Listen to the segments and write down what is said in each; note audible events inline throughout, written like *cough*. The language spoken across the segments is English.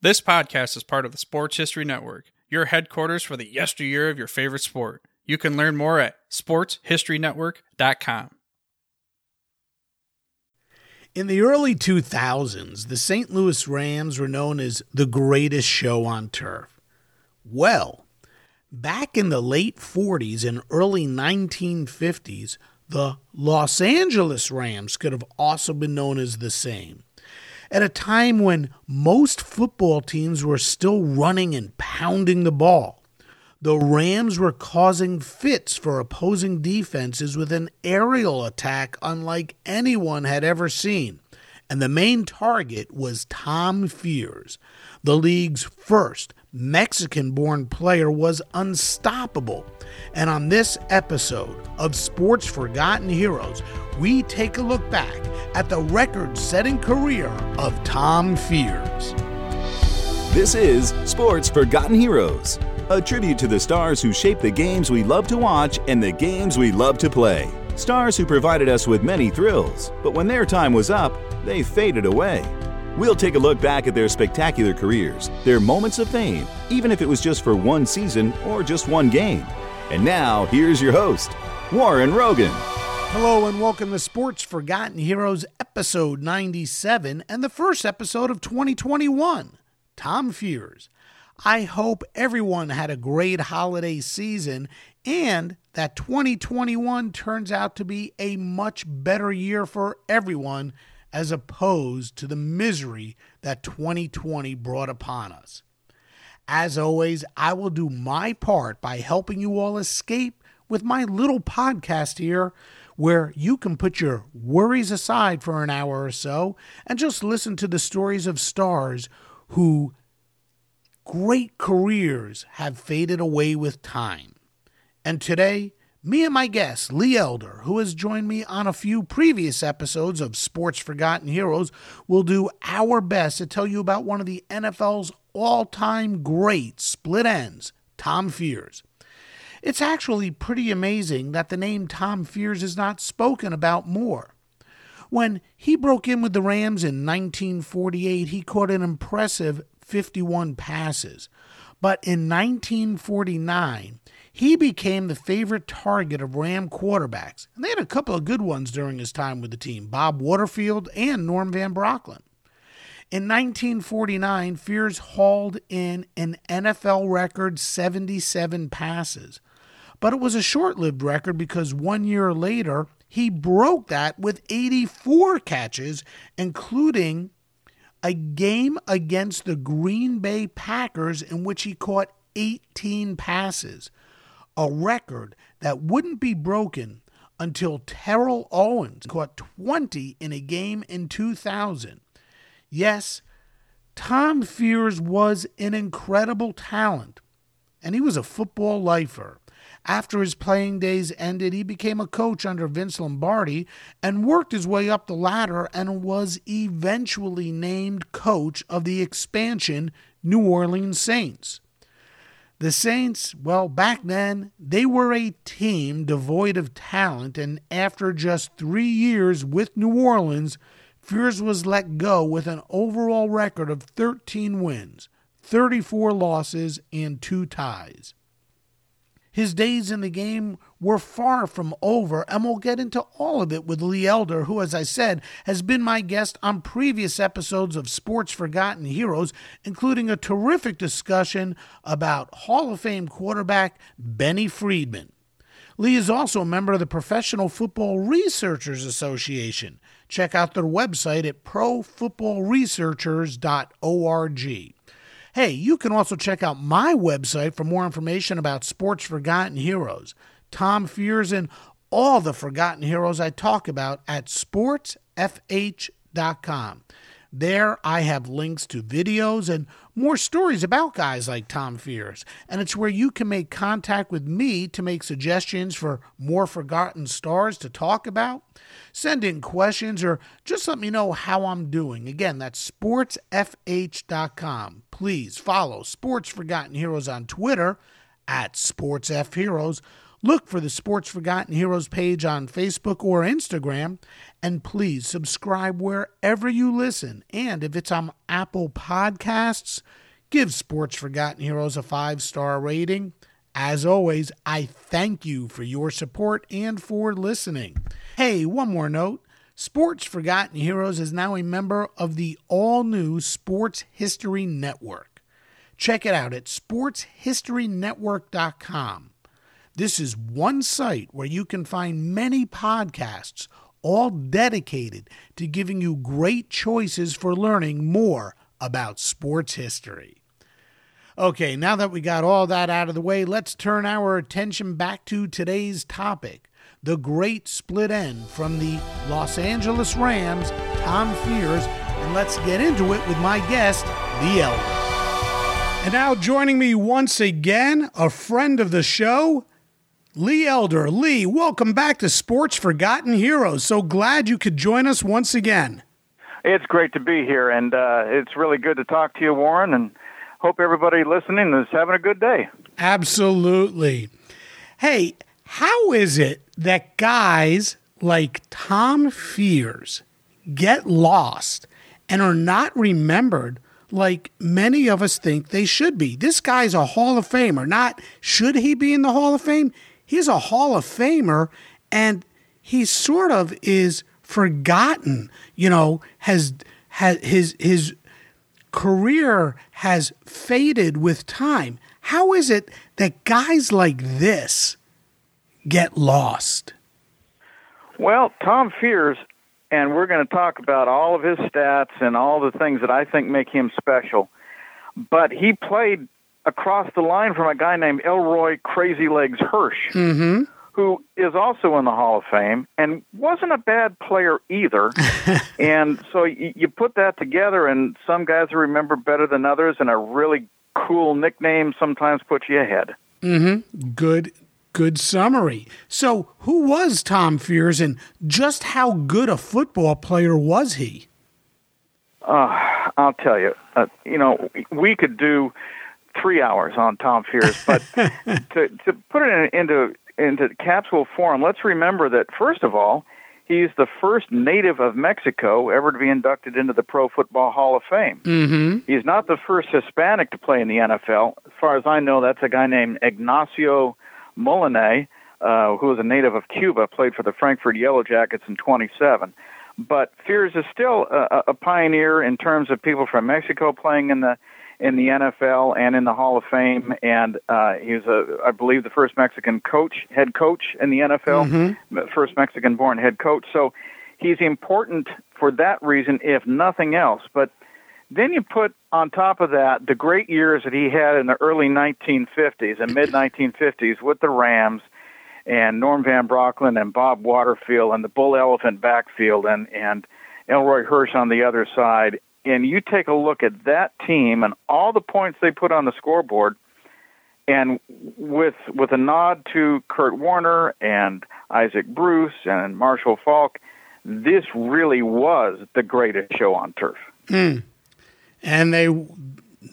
This podcast is part of the Sports History Network, your headquarters for the yesteryear of your favorite sport. You can learn more at sportshistorynetwork.com. In the early 2000s, the St. Louis Rams were known as the greatest show on turf. Well, back in the late 40s and early 1950s, the Los Angeles Rams could have also been known as the same at a time when most football teams were still running and pounding the ball. The Rams were causing fits for opposing defenses with an aerial attack unlike anyone had ever seen. And the main target was Tom Fears, the league's first Mexican born player was unstoppable. And on this episode of Sports Forgotten Heroes, we take a look back at the record setting career of Tom Fears. This is Sports Forgotten Heroes, a tribute to the stars who shaped the games we love to watch and the games we love to play. Stars who provided us with many thrills, but when their time was up, they faded away. We'll take a look back at their spectacular careers, their moments of fame, even if it was just for one season or just one game. And now, here's your host, Warren Rogan. Hello and welcome to Sports Forgotten Heroes, episode 97, and the first episode of 2021. Tom Fears. I hope everyone had a great holiday season and that 2021 turns out to be a much better year for everyone as opposed to the misery that 2020 brought upon us. As always, I will do my part by helping you all escape with my little podcast here, where you can put your worries aside for an hour or so and just listen to the stories of stars who great careers have faded away with time. And today, me and my guest, Lee Elder, who has joined me on a few previous episodes of Sports Forgotten Heroes, will do our best to tell you about one of the NFL's all time great split ends, Tom Fears. It's actually pretty amazing that the name Tom Fears is not spoken about more. When he broke in with the Rams in 1948, he caught an impressive 51 passes. But in 1949, he became the favorite target of Ram quarterbacks, and they had a couple of good ones during his time with the team Bob Waterfield and Norm Van Brocklin. In 1949, Fears hauled in an NFL record 77 passes, but it was a short lived record because one year later, he broke that with 84 catches, including a game against the Green Bay Packers in which he caught 18 passes a record that wouldn't be broken until Terrell Owens caught 20 in a game in 2000. Yes, Tom Fears was an incredible talent, and he was a football lifer. After his playing days ended, he became a coach under Vince Lombardi and worked his way up the ladder and was eventually named coach of the expansion New Orleans Saints. The Saints, well, back then, they were a team devoid of talent, and after just three years with New Orleans, Fears was let go with an overall record of 13 wins, 34 losses, and two ties. His days in the game were far from over, and we'll get into all of it with Lee Elder, who, as I said, has been my guest on previous episodes of Sports Forgotten Heroes, including a terrific discussion about Hall of Fame quarterback Benny Friedman. Lee is also a member of the Professional Football Researchers Association. Check out their website at profootballresearchers.org. Hey, you can also check out my website for more information about Sports Forgotten Heroes, Tom Fears, and all the forgotten heroes I talk about at sportsfh.com. There I have links to videos and more stories about guys like Tom Fears. And it's where you can make contact with me to make suggestions for more forgotten stars to talk about. Send in questions or just let me know how I'm doing. Again, that's sportsfh.com. Please follow Sports Forgotten Heroes on Twitter at SportsFHeroes. Look for the Sports Forgotten Heroes page on Facebook or Instagram, and please subscribe wherever you listen. And if it's on Apple Podcasts, give Sports Forgotten Heroes a five star rating. As always, I thank you for your support and for listening. Hey, one more note Sports Forgotten Heroes is now a member of the all new Sports History Network. Check it out at sportshistorynetwork.com. This is one site where you can find many podcasts, all dedicated to giving you great choices for learning more about sports history. Okay, now that we got all that out of the way, let's turn our attention back to today's topic the great split end from the Los Angeles Rams, Tom Fears, and let's get into it with my guest, Lee Elder. And now joining me once again, a friend of the show, Lee Elder. Lee, welcome back to Sports Forgotten Heroes. So glad you could join us once again. It's great to be here, and uh, it's really good to talk to you, Warren, and hope everybody listening is having a good day. Absolutely. Hey, how is it that guys like Tom Fears get lost and are not remembered like many of us think they should be? This guy's a Hall of Famer. Not should he be in the Hall of Fame? He's a Hall of Famer and he sort of is forgotten, you know, has has his his career has faded with time. How is it that guys like this get lost? Well, Tom Fears, and we're going to talk about all of his stats and all the things that I think make him special. But he played across the line from a guy named Elroy Crazy Legs Hirsch, mm-hmm. who is also in the Hall of Fame and wasn't a bad player either. *laughs* and so you, you put that together, and some guys are remembered better than others, and a really cool nickname sometimes puts you ahead. Mm-hmm. Good. Good summary. So, who was Tom Fears, and just how good a football player was he? Uh, I'll tell you. Uh, you know, we could do three hours on Tom Fears. But *laughs* to to put it in, into into capsule form, let's remember that first of all, he's the first native of Mexico ever to be inducted into the Pro Football Hall of Fame. Mm-hmm. He's not the first Hispanic to play in the NFL. As far as I know, that's a guy named Ignacio Molinet, uh, who was a native of Cuba, played for the Frankford Yellow Jackets in 27. But Fears is still a, a pioneer in terms of people from Mexico playing in the in the NFL and in the Hall of Fame, and uh, he was a, I believe, the first Mexican coach, head coach in the NFL, mm-hmm. first Mexican-born head coach. So he's important for that reason, if nothing else. But then you put on top of that the great years that he had in the early 1950s and mid 1950s with the Rams and Norm Van Brocklin and Bob Waterfield and the Bull Elephant backfield and and Elroy Hirsch on the other side and you take a look at that team and all the points they put on the scoreboard, and with with a nod to Kurt Warner and Isaac Bruce and Marshall Faulk, this really was the greatest show on turf. Mm. And they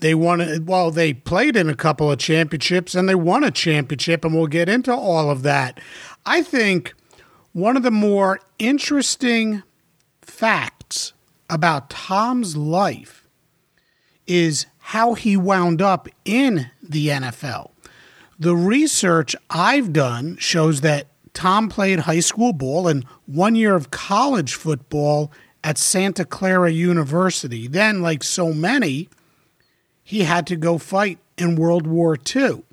they won well they played in a couple of championships and they won a championship and we'll get into all of that. I think one of the more interesting facts about Tom's life is how he wound up in the NFL. The research I've done shows that Tom played high school ball and one year of college football at Santa Clara University. Then, like so many, he had to go fight in World War II.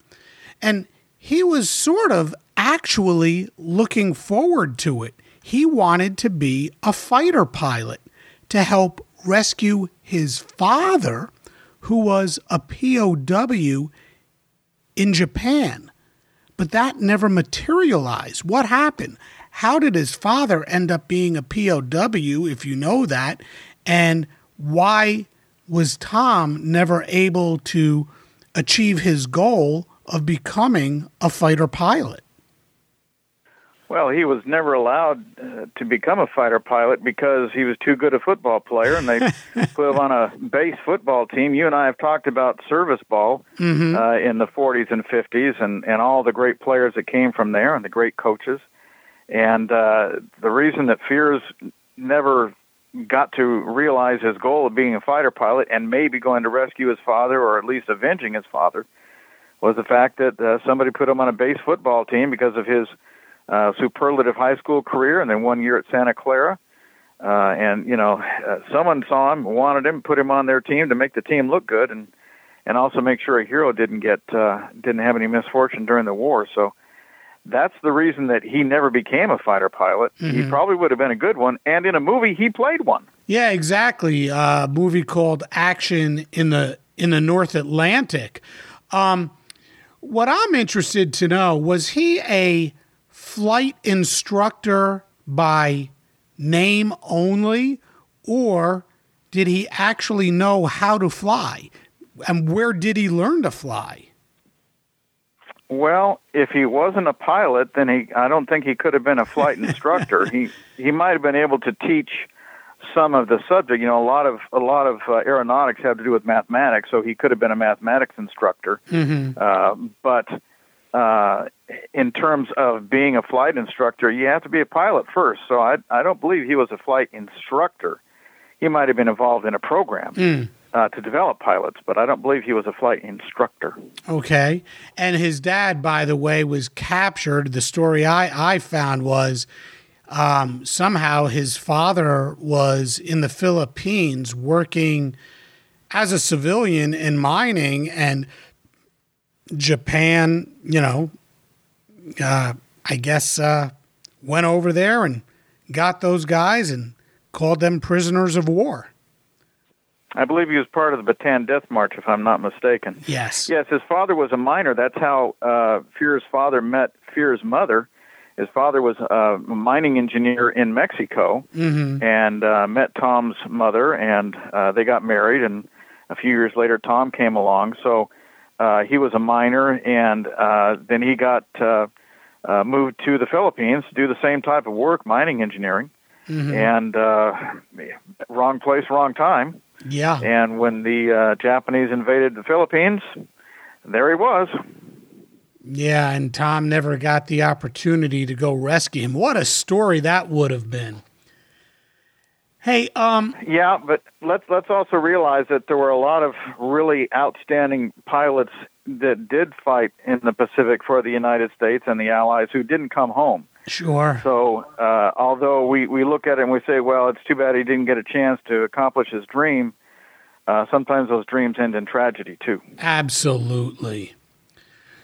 And he was sort of actually looking forward to it. He wanted to be a fighter pilot to help rescue his father, who was a POW in Japan. But that never materialized. What happened? How did his father end up being a POW, if you know that? And why was Tom never able to achieve his goal of becoming a fighter pilot? Well, he was never allowed uh, to become a fighter pilot because he was too good a football player, and they *laughs* put him on a base football team. You and I have talked about service ball Mm-hmm. uh, in the 40s and 50s, and and all the great players that came from there, and the great coaches. And uh, the reason that Fears never got to realize his goal of being a fighter pilot and maybe going to rescue his father or at least avenging his father was the fact that uh, somebody put him on a base football team because of his uh, superlative high school career and then one year at Santa Clara. Uh, and you know, uh, someone saw him, wanted him, put him on their team to make the team look good, and and also make sure a hero didn't get uh, didn't have any misfortune during the war. So that's the reason that he never became a fighter pilot. He probably would have been a good one, and in a movie he played one. Yeah, exactly. A movie called Action in the in the North Atlantic. Um, what I'm interested to know was he a flight instructor by name only, or did he actually know how to fly? And where did he learn to fly? Well, if he wasn't a pilot, then he I don't think he could have been a flight *laughs* instructor. he he might have been able to teach some of the subject. You know, a lot of a lot of uh, aeronautics have to do with mathematics, so he could have been a mathematics instructor. Uh, but uh, in terms of being a flight instructor, you have to be a pilot first. So I I don't believe he was a flight instructor. He might have been involved in a program uh, to develop pilots, but I don't believe he was a flight instructor. Okay. And his dad, by the way, was captured. The story I, I found was um, somehow his father was in the Philippines working as a civilian in mining, and Japan, you know, uh, I guess, uh, went over there and got those guys and called them prisoners of war. I believe he was part of the Bataan Death March, if I'm not mistaken. Yes. Yes, his father was a miner. That's how uh, Fear's father met Fear's mother. His father was uh, a mining engineer in Mexico and uh, met Tom's mother, and uh, they got married. And a few years later, Tom came along. So uh, he was a miner, and uh, then he got uh, uh, moved to the Philippines to do the same type of work, mining engineering. And uh, wrong place, wrong time. Yeah. And when the uh, Japanese invaded the Philippines, there he was. Yeah, and Tom never got the opportunity to go rescue him. What a story that would have been. Hey, um, Yeah, but let's let's also realize that there were a lot of really outstanding pilots that did fight in the Pacific for the United States and the Allies who didn't come home. sure. So, uh, although we we look at it and we say, well, it's too bad he didn't get a chance to accomplish his dream. Uh, sometimes those dreams end in tragedy too. Absolutely.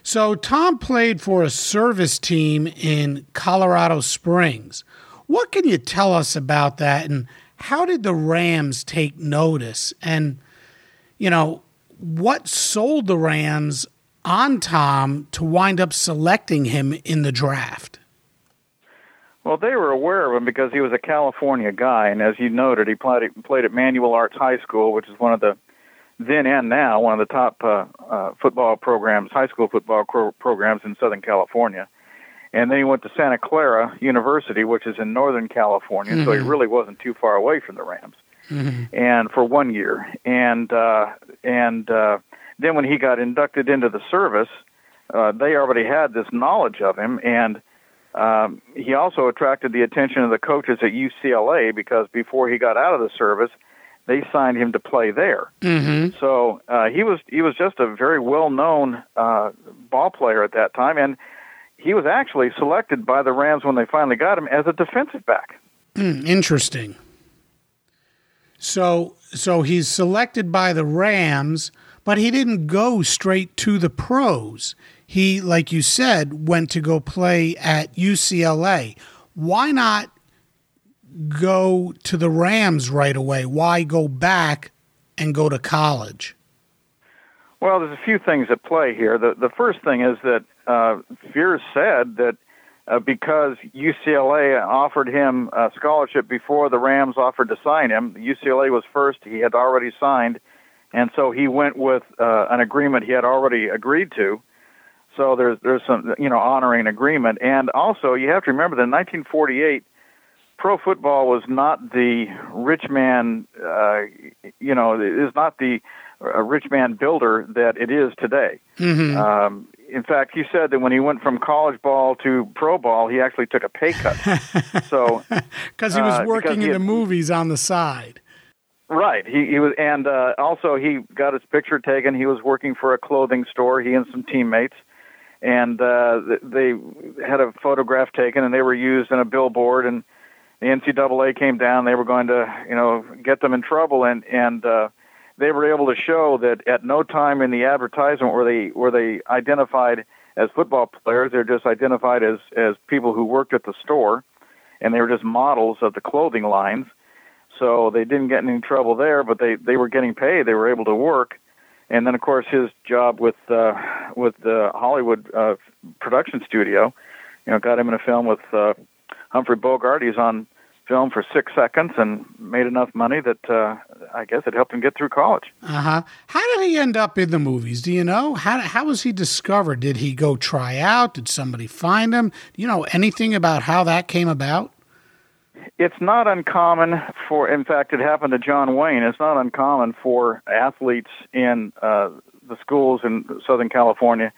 So Tom played for a service team in Colorado Springs. What can you tell us about that and how did the Rams take notice? And you know, what sold the Rams on Tom to wind up selecting him in the draft? Well, they were aware of him because he was a California guy, and as you noted, he played played at Manual Arts High School, which is one of the then and now one of the top uh, uh, football programs, high school football cro- programs in Southern California. And then he went to Santa Clara University, which is in Northern California, so he really wasn't too far away from the Rams. And for one year, and uh, and uh, then when he got inducted into the service, uh, they already had this knowledge of him, and um, he also attracted the attention of the coaches at UCLA because before he got out of the service, they signed him to play there. Mm-hmm. So uh, he was he was just a very well known uh, ball player at that time, and he was actually selected by the Rams when they finally got him as a defensive back. Hmm, interesting. So so he's selected by the Rams, but he didn't go straight to the pros. He, like you said, went to go play at UCLA. Why not go to the Rams right away? Why go back and go to college? Well, there's a few things at play here. The the first thing is that uh, Fears said that uh, because UCLA offered him a scholarship before the Rams offered to sign him. UCLA was first; he had already signed, and so he went with uh, an agreement he had already agreed to. So there's there's some you know honoring agreement, and also you have to remember that in 1948, pro football was not the rich man, uh, you know, is not the uh, rich man builder that it is today. Mm-hmm. Um, in fact, he said that when he went from college ball to pro ball, he actually took a pay cut. *laughs* so because he was uh, working he in the movies on the side. Right. He he was, and uh, also he got his picture taken. He was working for a clothing store. He and some teammates, and uh, they had a photograph taken, and they were used in a billboard. And the NCAA came down. They were going to, you know, get them in trouble, and and uh, they were able to show that at no time in the advertisement were they were they identified as football players. They're just identified as as people who worked at the store, and they were just models of the clothing lines so they didn't get any trouble there. But they they were getting paid; they were able to work. And then, of course, his job with uh, with the Hollywood uh, production studio, you know, got him in a film with uh, Humphrey Bogart. He's on film for six seconds and made enough money that uh, I guess it helped him get through college. Uh huh. How did he end up in the movies? Do you know? How how was he discovered? Did he go try out? Did somebody find him? Do you know anything about how that came about? It's not uncommon for, in fact, it happened to John Wayne. It's not uncommon for athletes in uh, the schools in Southern California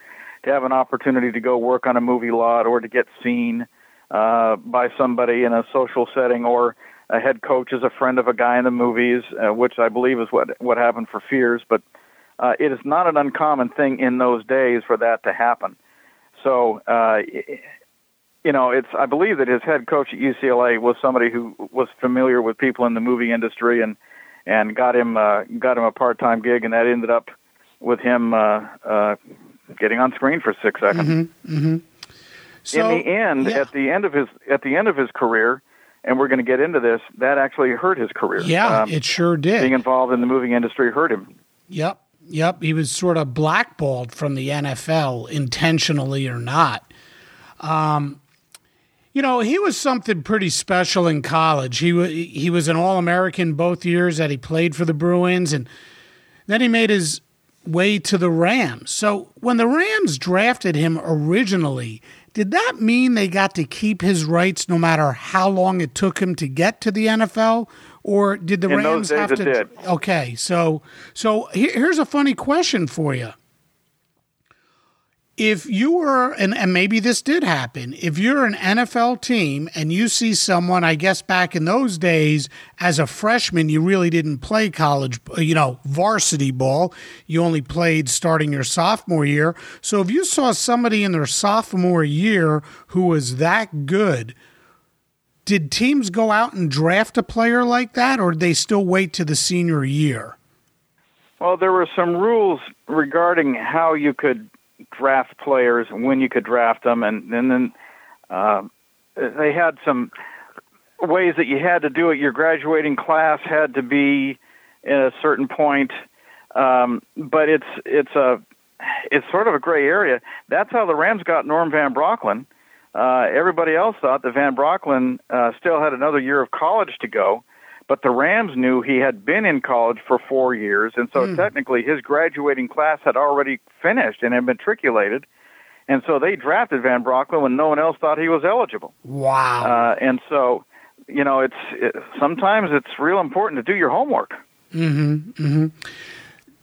to have an opportunity to go work on a movie lot or to get seen uh, by somebody in a social setting or a head coach is a friend of a guy in the movies, uh, which I believe is what what happened for Fears. But uh, it is not an uncommon thing in those days for that to happen. So, uh, you know, it's I believe that his head coach at UCLA was somebody who was familiar with people in the movie industry and and got him uh, got him a part time gig, and that ended up with him uh, uh, getting on screen for six seconds. So, in the end, yeah. at the end of his at the end of his career, and we're going to get into this, that actually hurt his career. yeah, Um, it sure did. being involved in the movie industry hurt him. Yep. Yep. He was sort of blackballed from the NFL, intentionally or not. Um, you know, he was something pretty special in college. He wa he was an All American both years that he played for the Bruins, and then he made his way to the Rams. So when the Rams drafted him originally, did that mean they got to keep his rights no matter how long it took him to get to the NFL? Or did the In Rams have to? did. Okay, so so here, here's a funny question for you. If you were, and, and maybe this did happen, if you're an NFL team and you see someone, I guess back in those days, as a freshman, you really didn't play college, uh, you know, varsity ball. You only played starting your sophomore year. So if you saw somebody in their sophomore year who was that good, did teams go out and draft a player like that, or did they still wait to the senior year? Well, there were some rules regarding how you could draft players, when you could draft them, and, and then uh, they had some ways that you had to do it. Your graduating class had to be at a certain point, um, but it's it's a it's sort of a gray area. That's how the Rams got Norm Van Brocklin. Uh, everybody else thought that Van Brocklin uh, still had another year of college to go, but the Rams knew he had been in college for four years, and so technically his graduating class had already finished and had matriculated, and so they drafted Van Brocklin when no one else thought he was eligible. Wow. Uh, and so, you know, it's it, sometimes it's real important to do your homework. Mm hmm.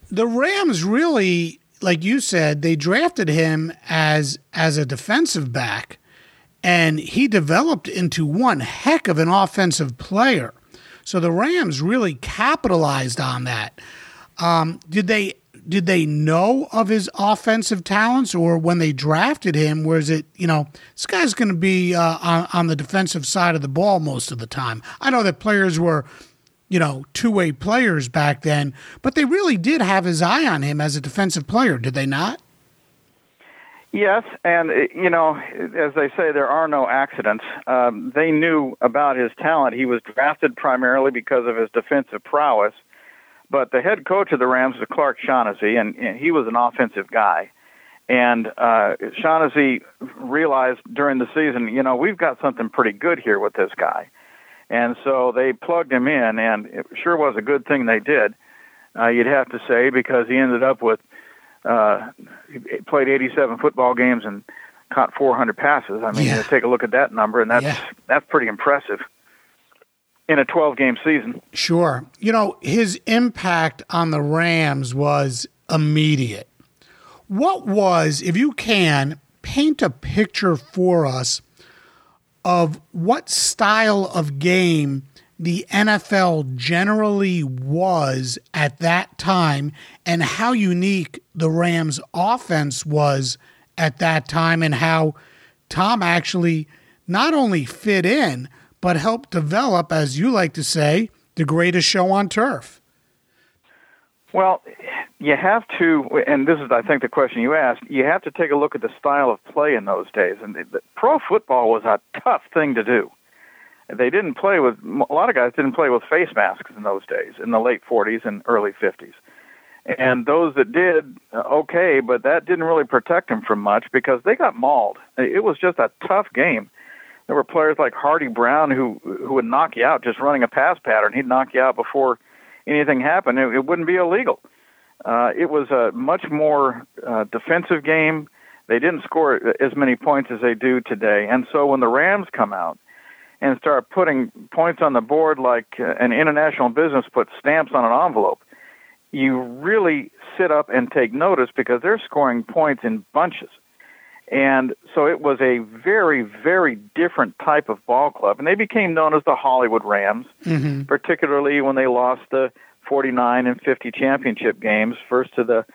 The Rams really, like you said, they drafted him as as a defensive back, and he developed into one heck of an offensive player. So the Rams really capitalized on that. Um, did they did they know of his offensive talents, or when they drafted him, was it you know this guy's going to be uh, on on the defensive side of the ball most of the time? I know that players were you know, two way players back then, but they really did have his eye on him as a defensive player, did they not? Yes, and uh, you know, as they say, there are no accidents. Um, they knew about his talent. He was drafted primarily because of his defensive prowess, but the head coach of the Rams was Clark Shaughnessy, and, and he was an offensive guy. And uh, Shaughnessy realized during the season, you know, we've got something pretty good here with this guy. And so they plugged him in, and it sure was a good thing they did, uh, you'd have to say, because he ended up with, uh, he played 87 football games and caught 400 passes. I mean, Yeah. take a look at that number, and that's Yeah. that's pretty impressive in a 12 game season. Sure. You know, his impact on the Rams was immediate. What was, if you can, paint a picture for us of what style of game the NFL generally was at that time and how unique the Rams offense was at that time and how Tom actually not only fit in, but helped develop, as you like to say, the greatest show on turf. Well, you have to, and this is, I think, the question you asked. You have to take a look at the style of play in those days. And the, the, pro football was a tough thing to do. They didn't play with a lot of guys didn't play with face masks in those days, in the late 40s and early 50s. And those that did, okay, but that didn't really protect them from much because they got mauled. It was just a tough game. There were players like Hardy Brown who who would knock you out just running a pass pattern. He'd knock you out before anything happened. It, it wouldn't be illegal. Uh, it was a much more uh, defensive game. They didn't score as many points as they do today. And so when the Rams come out and start putting points on the board like uh, an international business puts stamps on an envelope, you really sit up and take notice because they're scoring points in bunches. And so it was a very, very different type of ball club. And they became known as the Hollywood Rams, Mm-hmm. particularly when they lost the 49 and 50 championship games, first to the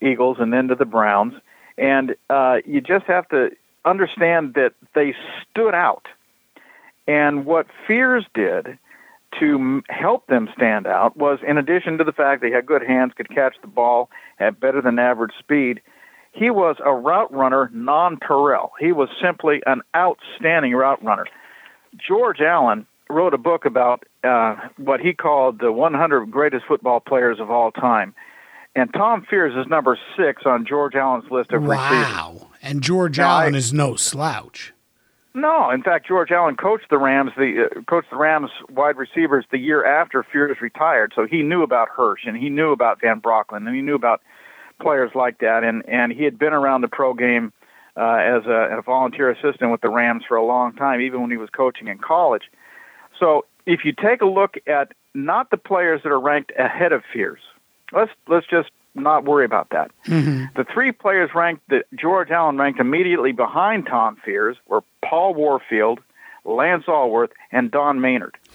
Eagles and then to the Browns. And uh, you just have to understand that they stood out. And what Fears did to help them stand out was, in addition to the fact they had good hands, could catch the ball, at better than average speed, he was a route runner non Terrell. He was simply an outstanding route runner. George Allen wrote a book about uh, what he called the 100 greatest football players of all time. And Tom Fears is number six on George Allen's list of receivers. Wow. And George Now, Allen I- is no slouch. No, in fact, George Allen coached the Rams, the uh, coached the Rams wide receivers the year after Fears retired, so he knew about Hirsch and he knew about Van Brocklin and he knew about players like that, and and he had been around the pro game uh, as a, a volunteer assistant with the Rams for a long time, even when he was coaching in college. So if you take a look at not the players that are ranked ahead of Fears, let's let's just not worry about that. The three players ranked that George Allen ranked immediately behind Tom Fears were Paul Warfield, Lance Alworth, and Don Maynard. *laughs*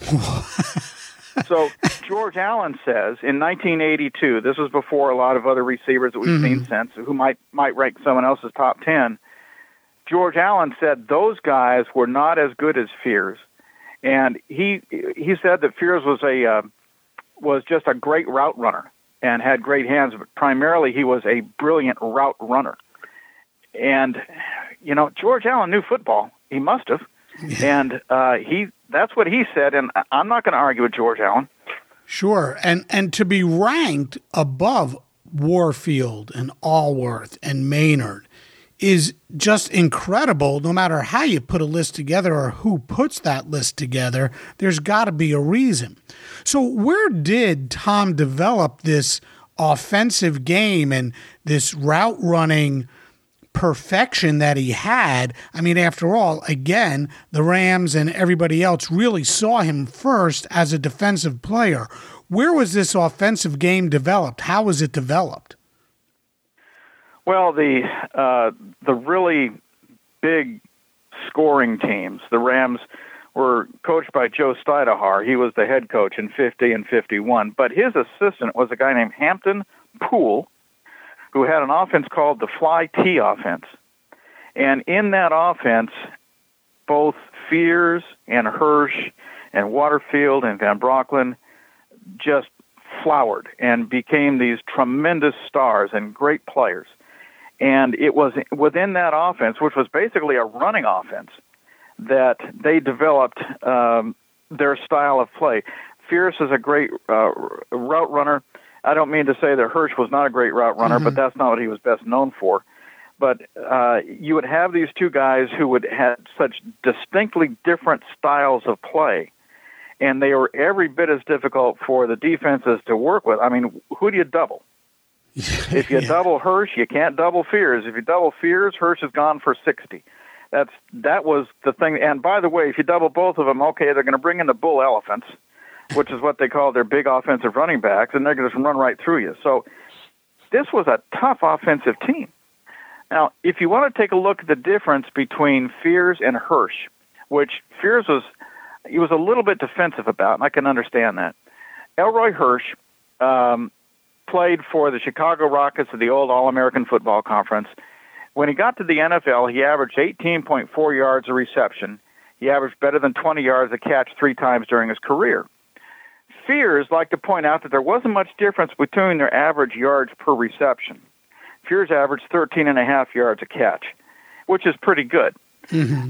so George Allen says in 1982, this was before a lot of other receivers that we've seen since, who might might rank someone else's top ten. George Allen said those guys were not as good as Fears, and he he said that Fears was a uh, was just a great route runner and had great hands, but primarily he was a brilliant route runner. And you know, George Allen knew football. He must have, and uh, he that's what he said. And I'm not going to argue with George Allen. Sure. And and to be ranked above Warfield and Alworth and Maynard is just incredible no matter how you put a list together or who puts that list together. There's got to be a reason. So where did Tom develop this offensive game and this route running perfection that he had. I mean, after all, again, the Rams and everybody else really saw him first as a defensive player. Where was this offensive game developed? How was it developed? Well, the uh, the really big scoring teams, the Rams were coached by Joe Stydahar. He was the head coach in 50 and 51, but his assistant was a guy named Hampton Pool, who had an offense called the Fly T offense. And in that offense, both Fears and Hirsch and Waterfield and Van Brocklin just flowered and became these tremendous stars and great players. And it was within that offense, which was basically a running offense, that they developed um, their style of play. Fears is a great uh, route runner. I don't mean to say that Hirsch was not a great route runner, but that's not what he was best known for. but uh, you would have these two guys who would have such distinctly different styles of play, and they were every bit as difficult for the defenses to work with. I mean, who do you double? *laughs* if you Yeah. double Hirsch, you can't double Fears. If you double Fears, Hirsch is gone for sixty. That's that was the thing. And by the way, if you double both of them, okay, they're going to bring in the bull elephants, which is what they call their big offensive running backs, and they're going to run right through you. So this was a tough offensive team. Now, if you want to take a look at the difference between Fears and Hirsch, which Fears was he was a little bit defensive about, and I can understand that. Elroy Hirsch um, played for the Chicago Rockets of the old All American Football Conference. When he got to the NFL, he averaged 18.4 yards a reception. He averaged better than 20 yards a catch three times during his career. Fears like to point out that there wasn't much difference between their average yards per reception. Fears averaged 13 and a half yards a catch, which is pretty good.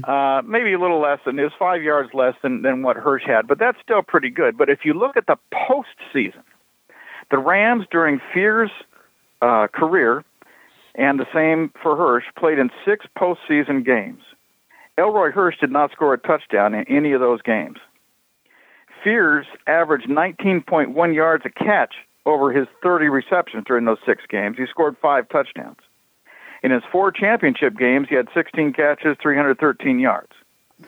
Uh, maybe a little less than is five yards less than, than what Hirsch had, but that's still pretty good. But if you look at the postseason, the Rams during Fears' uh, career, and the same for Hirsch, played in six postseason games. Elroy Hirsch did not score a touchdown in any of those games. Fears averaged 19.1 yards a catch over his 30 receptions during those six games. He scored five touchdowns. In his four championship games, he had 16 catches, 313 yards.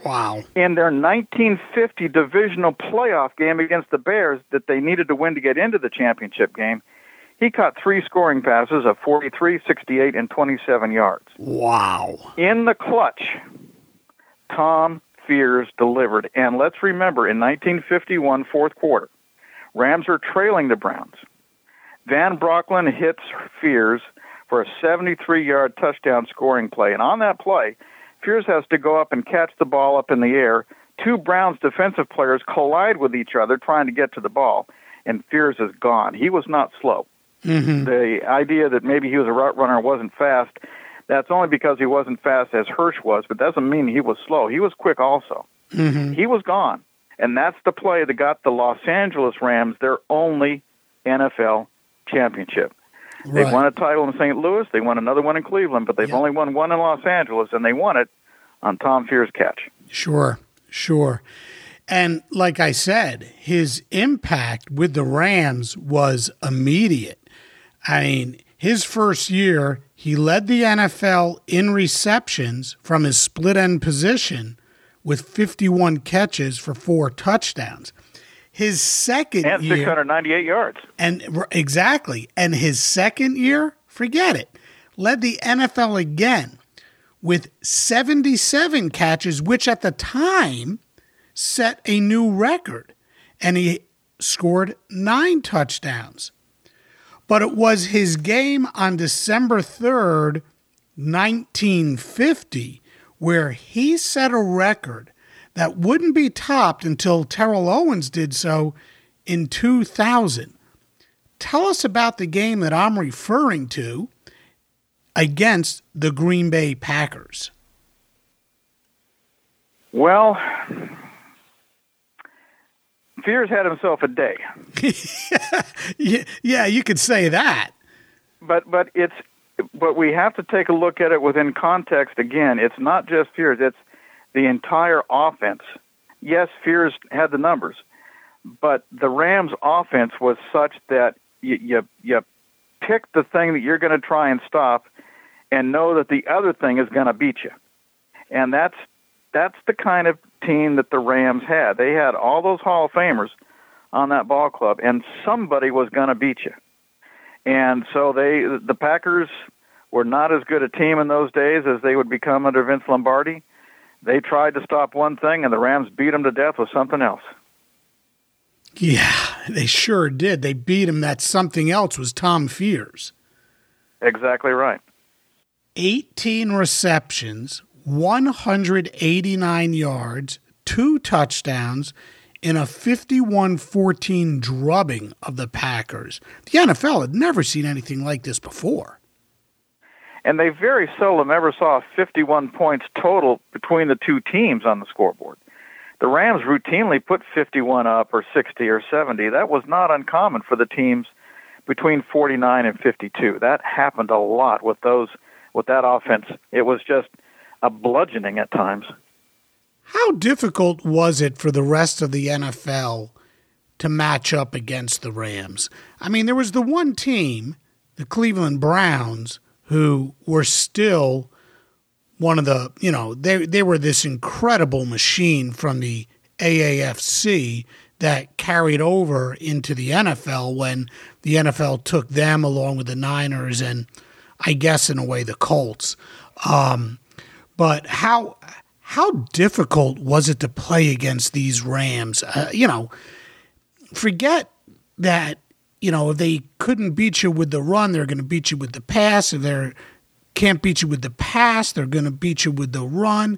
Wow. In their 1950 divisional playoff game against the Bears that they needed to win to get into the championship game, he caught three scoring passes of 43, 68, and 27 yards. Wow. In the clutch, Tom Fears delivered. And let's remember, in 1951 fourth quarter, Rams are trailing the Browns. Van Brocklin hits Fears for a 73-yard touchdown scoring play. And on that play, Fears has to go up and catch the ball up in the air. Two Browns defensive players collide with each other trying to get to the ball, and Fears is gone. He was not slow. Mm-hmm. The idea that maybe he was a route runner wasn't fast, that's only because he wasn't fast as Hirsch was, but doesn't mean he was slow. He was quick also. Mm-hmm. He was gone. And that's the play that got the Los Angeles Rams their only NFL championship. They Right. won a title in St. Louis, they won another one in Cleveland, but they've Yeah. only won one in Los Angeles, and they won it on Tom Fears' catch. Sure, sure. And like I said, his impact with the Rams was immediate. I mean, his first year, he led the NFL in receptions from his split end position with 51 catches for four touchdowns. His second And year, 698 yards. and exactly. And his second year, forget it, led the NFL again with 77 catches, which at the time set a new record. And he scored nine touchdowns. But it was his game on December 3rd, 1950, where he set a record that wouldn't be topped until Terrell Owens did so in 2000. Tell us about the game that I'm referring to against the Green Bay Packers. Well, Fears had himself a day. *laughs* Yeah, you could say that. but but it's but we have to take a look at it within context again it's not just fears it's the entire offense. Yes fears had the numbers but the rams offense was such that you you, you pick the thing that you're going to try and stop and know that the other thing is going to beat you. And that's that's the kind of team that the rams had. They had all those hall of famers on that ball club and somebody was going to beat you. And so they, the Packers were not as good a team in those days as they would become under Vince Lombardi. They tried to stop one thing, and the Rams beat them to death with something else. Yeah, they sure did. They beat him. That something else was Tom Fears. Exactly right. 18 receptions, 189 yards, two touchdowns, in a 51 14 drubbing of the Packers. The NFL had never seen anything like this before. And they very seldom ever saw 51 points total between the two teams on the scoreboard. The Rams routinely put 51 up or 60 or 70. That was not uncommon for the teams between 49 and 52. That happened a lot with those with that offense. It was just a bludgeoning at times. How difficult was it for the rest of the NFL to match up against the Rams? I mean, there was the one team, the Cleveland Browns, who were still one of the, you know, they they were this incredible machine from the AAFC that carried over into the NFL when the NFL took them along with the Niners and I guess in a way the Colts. Um, but how how difficult was it to play against these Rams? Uh, you know, forget that. You know, if they couldn't beat you with the run, they're going to beat you with the pass. If they can't beat you with the pass, they're going to beat you with the run.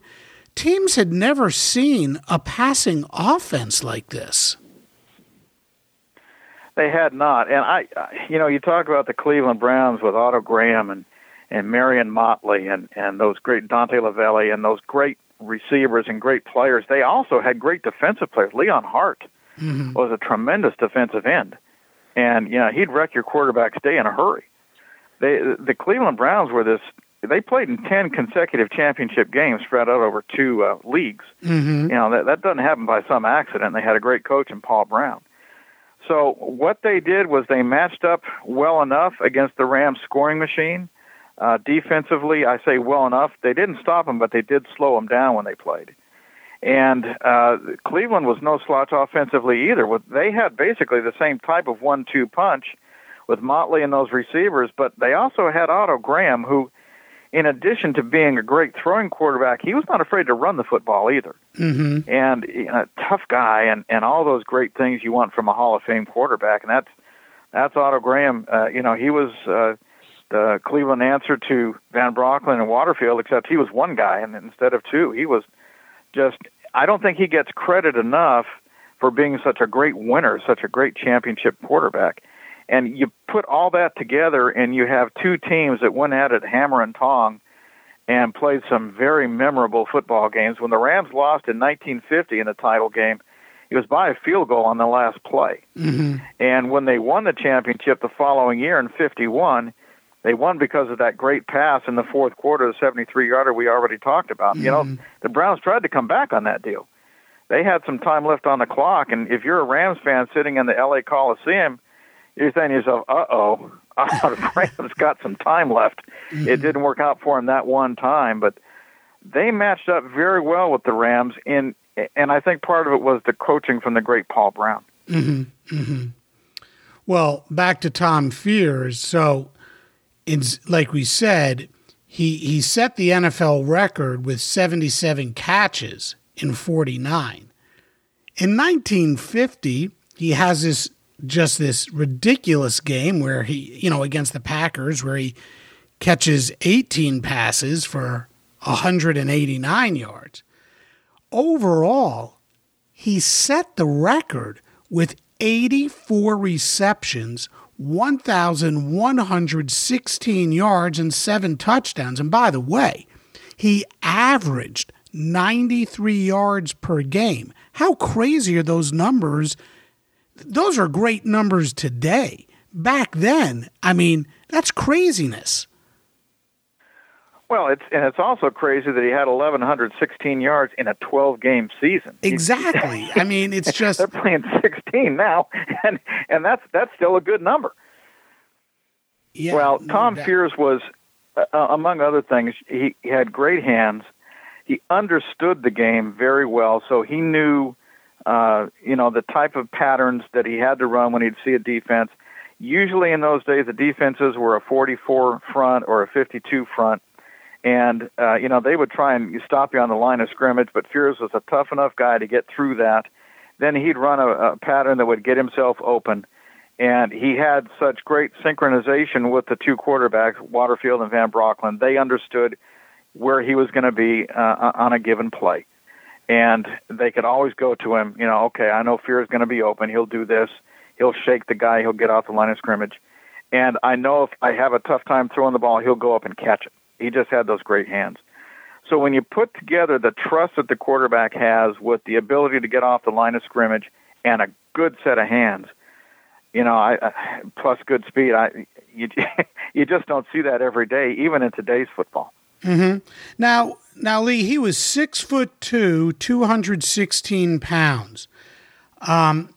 Teams had never seen a passing offense like this. They had not, and I, you know, you talk about the Cleveland Browns with Otto Graham and and Marion Motley and and those great Dante Lavelli and those great receivers and great players. They also had great defensive players. Leon Hart mm-hmm. was a tremendous defensive end, and you know he'd wreck your quarterback's day in a hurry. They the Cleveland Browns were this. They played in ten consecutive championship games spread out over two uh, leagues. Mm-hmm. You know that that doesn't happen by some accident. They had a great coach in Paul Brown. So what they did was they matched up well enough against the Rams scoring machine uh, defensively, I say well enough. They didn't stop them, but they did slow them down when they played. And uh, Cleveland was no slouch offensively either. They had basically the same type of one-two punch with Motley and those receivers, but they also had Otto Graham, who, in addition to being a great throwing quarterback, he was not afraid to run the football either. Mm-hmm. And you know, tough guy, and and all those great things you want from a Hall of Fame quarterback, and that's that's Otto Graham. Uh, you know, he was. Uh, the Cleveland answer to Van Brocklin and Waterfield, except he was one guy and instead of two. He was just, I don't think he gets credit enough for being such a great winner, such a great championship quarterback. And you put all that together and you have two teams that went at it hammer and tong and played some very memorable football games. When the Rams lost in 1950 in the title game, it was by a field goal on the last play. Mm-hmm. And when they won the championship the following year in 51, they won because of that great pass in the fourth quarter, the 73 yarder we already talked about. Mm-hmm. You know, mm-hmm. the Browns tried to come back on that deal. They had some time left on the clock, and if you're a Rams fan sitting in the LA Coliseum, you're saying to yourself, uh oh, the Rams got some time left. Mm-hmm. It didn't work out for them that one time, but they matched up very well with the Rams, in, and I think part of it was the coaching from the great Paul Brown. Mm-hmm. Mm-hmm. Well, back to Tom Fears. So like we said, he he set the NFL record with 77 catches in 49. In 1950, he has this just this ridiculous game where he, you know, against the Packers where he catches 18 passes for 189 yards. Overall, he set the record with 84 receptions 1,116 yards and seven touchdowns. And by the way, he averaged 93 yards per game. How crazy are those numbers? Those are great numbers today. Back then, I mean, that's craziness. Well, it's and it's also crazy that he had 1116 yards in a 12 game season. Exactly. I mean, it's *laughs* just they're playing 16 now, *laughs* and and that's that's still a good number. Yeah, well, Tom that. Fears was, uh, uh, among other things, he, he had great hands. He understood the game very well, so he knew, uh, you know, the type of patterns that he had to run when he'd see a defense. Usually in those days, the defenses were a 44 front or a 52 front and uh, you know they would try and stop you on the line of scrimmage, but Fears was a tough enough guy to get through that. Then he'd run a, a pattern that would get himself open, and he had such great synchronization with the two quarterbacks, Waterfield and Van Brocklin. They understood where he was going to be uh, on a given play, and they could always go to him. You know, okay, I know Fear is going to be open. He'll do this. He'll shake the guy. He'll get off the line of scrimmage. And I know if I have a tough time throwing the ball, he'll go up and catch it. He just had those great hands. So when you put together the trust that the quarterback has with the ability to get off the line of scrimmage and a good set of hands, you know, I, plus good speed, I you *laughs* you just don't see that every day, even in today's football. Mm-hmm. Now, now, Lee, he was six foot two, two hundred sixteen pounds. Um,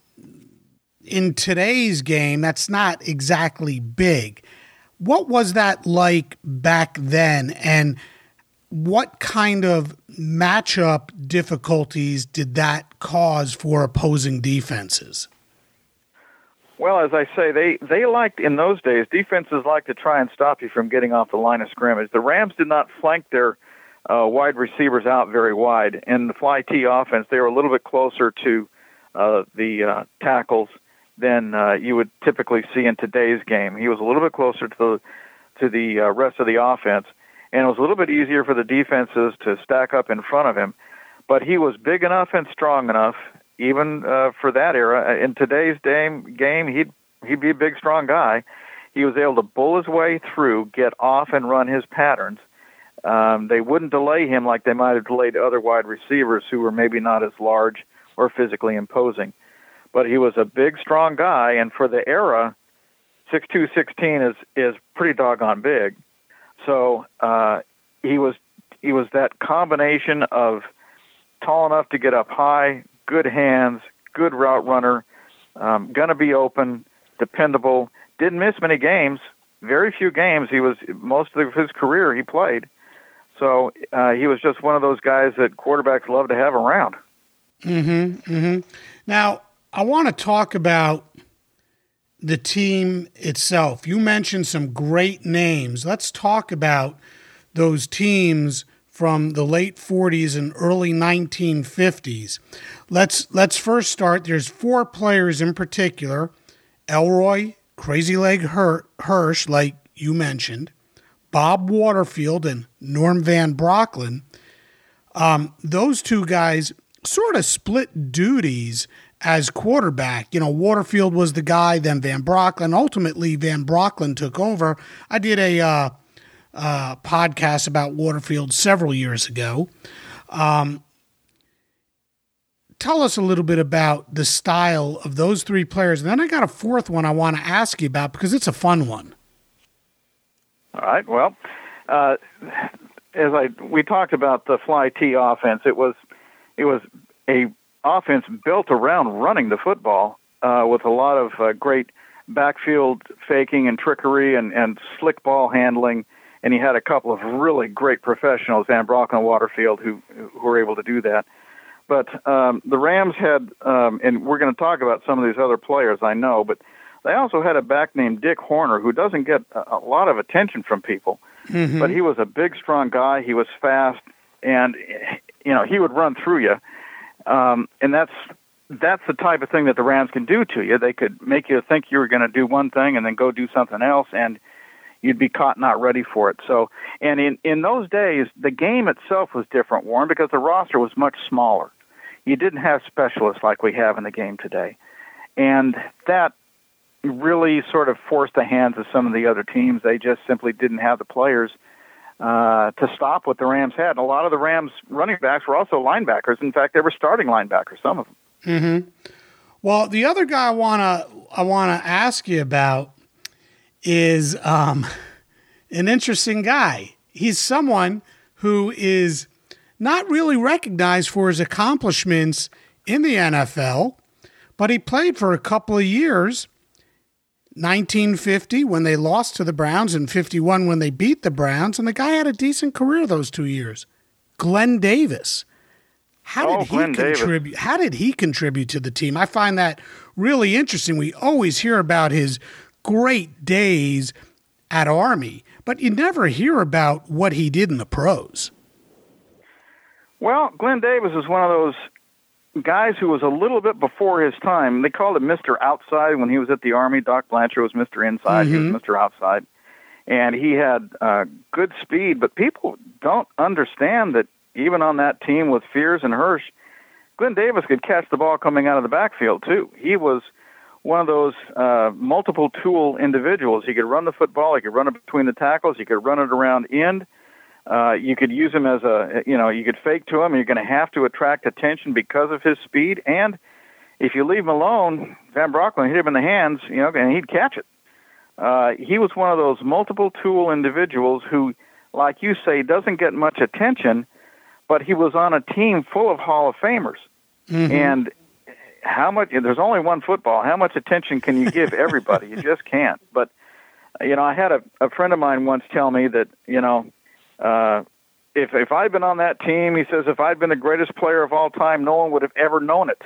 in today's game, that's not exactly big. What was that like back then, and what kind of matchup difficulties did that cause for opposing defenses? Well, as I say, they they liked in those days defenses like to try and stop you from getting off the line of scrimmage. The Rams did not flank their uh, wide receivers out very wide. In the fly T offense, they were a little bit closer to uh, the uh, tackles than uh, you would typically see in today's game. He was a little bit closer to the to the uh, rest of the offense, and it was a little bit easier for the defenses to stack up in front of him. But he was big enough and strong enough, even uh, for that era. In today's game, game he'd he'd be a big, strong guy. He was able to bull his way through, get off, and run his patterns. Um, they wouldn't delay him like they might have delayed other wide receivers who were maybe not as large or physically imposing. But he was a big, strong guy, and for the era, six two sixteen is is pretty doggone big. So uh, he was he was that combination of tall enough to get up high, good hands, good route runner, um, gonna be open, dependable. Didn't miss many games. Very few games. He was most of his career he played. So uh, he was just one of those guys that quarterbacks love to have around. Mm-hmm. Mm-hmm. Now I want to talk about the team itself. You mentioned some great names. Let's talk about those teams from the late 40s and early 1950s. Let's let's first start. There's four players in particular: Elroy, Crazy Leg Hirsch, like you mentioned, Bob Waterfield, and Norm Van Brocklin. Um, those two guys sort of split duties as quarterback. You know, Waterfield was the guy, then Van Brocklin. Ultimately, Van Brocklin took over. I did a uh, uh, podcast about Waterfield several years ago. Um, tell us a little bit about the style of those three players. And then I got a fourth one I want to ask you about because it's a fun one. All right. Well, uh, as I we talked about the fly T offense, it was it was a offense built around running the football uh, with a lot of uh, great backfield faking and trickery and, and slick ball handling and he had a couple of really great professionals, Van Brock and Waterfield, who who were able to do that. But um, the Rams had, um, and we're going to talk about some of these other players, I know, but they also had a back named Dick Hoerner who doesn't get a, a lot of attention from people. Mm-hmm. But he was a big, strong guy. He was fast, and you know he would run through you. Um, and that's that's the type of thing that the Rams can do to you. They could make you think you were going to do one thing and then go do something else, and you'd be caught not ready for it. So, and in in those days, the game itself was different, Warren, because the roster was much smaller. You didn't have specialists like we have in the game today, and that really sort of forced the hands of some of the other teams. They just simply didn't have the players uh, to stop what the Rams had. And a lot of the Rams running backs were also linebackers. In fact, they were starting linebackers. Some of them. Mm-hmm. Well, the other guy I wanna I wanna ask you about is um, an interesting guy. He's someone who is not really recognized for his accomplishments in the NFL, but he played for a couple of years. 1950 when they lost to the Browns and 51 when they beat the Browns and the guy had a decent career those 2 years. Glenn Davis. How oh, did oh, he Glenn contribute? Davis. How did he contribute to the team? I find that really interesting. We always hear about his great days at Army, but you never hear about what he did in the pros. Well, Glenn Davis is one of those guys who was a little bit before his time. They called him Mr. Outside when he was at the Army. Doc Blanchard was Mr. Inside. Mm-hmm. He was Mr. Outside. And he had uh, good speed, but people don't understand that even on that team with Fears and Hirsch, Glenn Davis could catch the ball coming out of the backfield, too. He was – one of those uh, multiple tool individuals. He could run the football, he could run it between the tackles, he could run it around end. Uh, you could use him as a, you know, you could fake to him. You're going to have to attract attention because of his speed. And if you leave him alone, Van Brocklin hit him in the hands, you know, and he'd catch it. uh, he was one of those multiple tool individuals who, like you say, doesn't get much attention, but he was on a team full of Hall of Famers. Mhm. And how much? There's only one football. How much attention can you give everybody? you *laughs* just can't. But you know, I had a, a friend of mine once tell me that you know, uh, if if I'd been on that team, he says, if I'd been the greatest player of all time, no one would have ever known it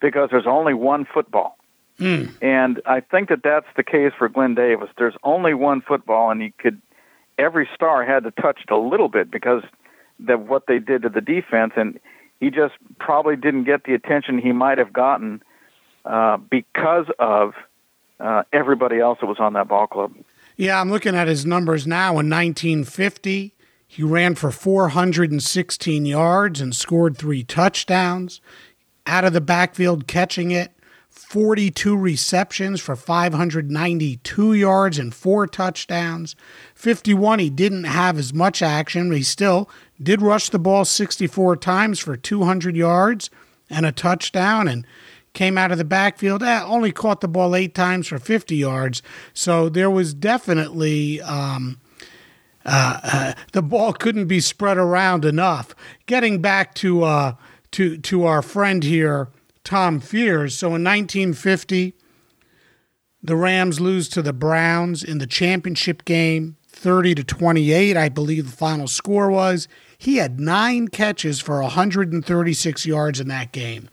because there's only one football. Mm. And I think that that's the case for Glenn Davis. There's only one football, and he could. Every star had to touch it a little bit because of what they did to the defense, and he just probably didn't get the attention he might have gotten uh, because of uh, everybody else that was on that ball club. Yeah, I'm looking at his numbers now. In 1950, he ran for 416 yards and scored three touchdowns. Out of the backfield, catching it, 42 receptions for 592 yards and four touchdowns. 51, he didn't have as much action, but he still did rush the ball 64 times for 200 yards and a touchdown. And came out of the backfield, eh, only caught the ball eight times for 50 yards. So there was definitely um, uh, uh, the ball couldn't be spread around enough. Getting back to uh, to to our friend here, Tom Fears. So in 1950, the Rams lose to the Browns in the championship game, 30 to 28. I believe the final score was. He had nine catches for 136 yards in that game.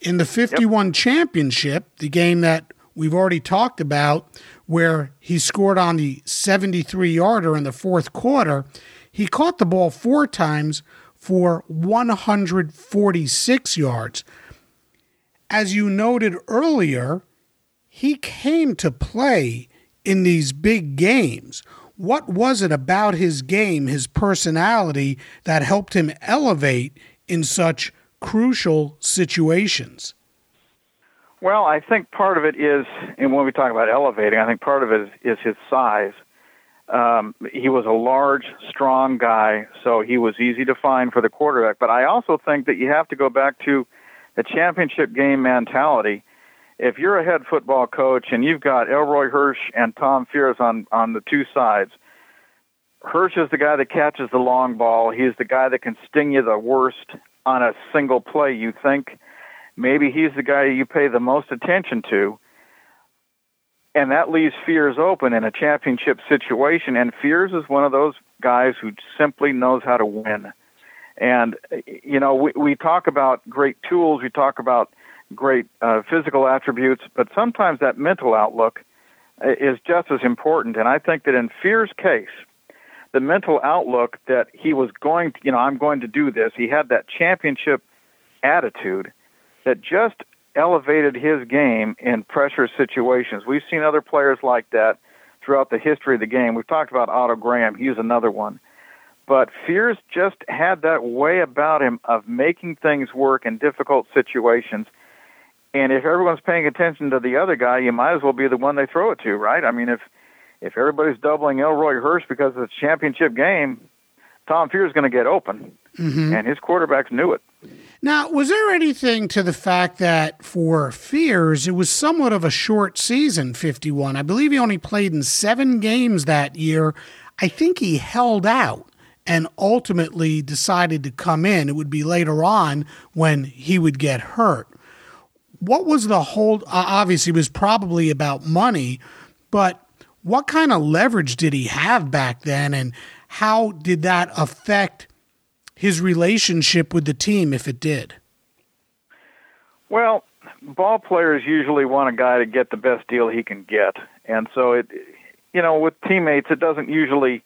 In the 51 championship, the game that we've already talked about, where he scored on the 73 yarder in the fourth quarter, he caught the ball four times for 146 yards. As you noted earlier, he came to play in these big games. What was it about his game, his personality, that helped him elevate in such crucial situations? Well, I think part of it is, and when we talk about elevating, I think part of it is, is his size. Um, he was a large, strong guy, so he was easy to find for the quarterback. But I also think that you have to go back to the championship game mentality. If you're a head football coach and you've got Elroy Hirsch and Tom Fears on on the two sides, Hirsch is the guy that catches the long ball. He's the guy that can sting you the worst on a single play. You think maybe he's the guy you pay the most attention to and that leaves Fears open in a championship situation. And Fears is one of those guys who simply knows how to win. And you know, we we talk about great tools, we talk about great uh, physical attributes, but sometimes that mental outlook is just as important. And I think that in Fears' case, the mental outlook that he was going, to, you know, I'm going to do this. He had that championship attitude that just elevated his game in pressure situations. We've seen other players like that throughout the history of the game. We've talked about Otto Graham, he's another one. But Fears just had that way about him of making things work in difficult situations. And if everyone's paying attention to the other guy, you might as well be the one they throw it to, right? I mean, if if everybody's doubling Elroy Hirsch because it's a championship game, Tom Fears is going to get open, mm-hmm. and his quarterbacks knew it. Now, was there anything to the fact that for Fears, it was somewhat of a short season, 51? I believe he only played in seven games that year. I think he held out and ultimately decided to come in. It would be later on when he would get hurt. What was the whole? Obviously, it was probably about money, but what kind of leverage did he have back then, and how did that affect his relationship with the team if it did? Well, ball players usually want a guy to get the best deal he can get, and so it, you know, with teammates, it doesn't usually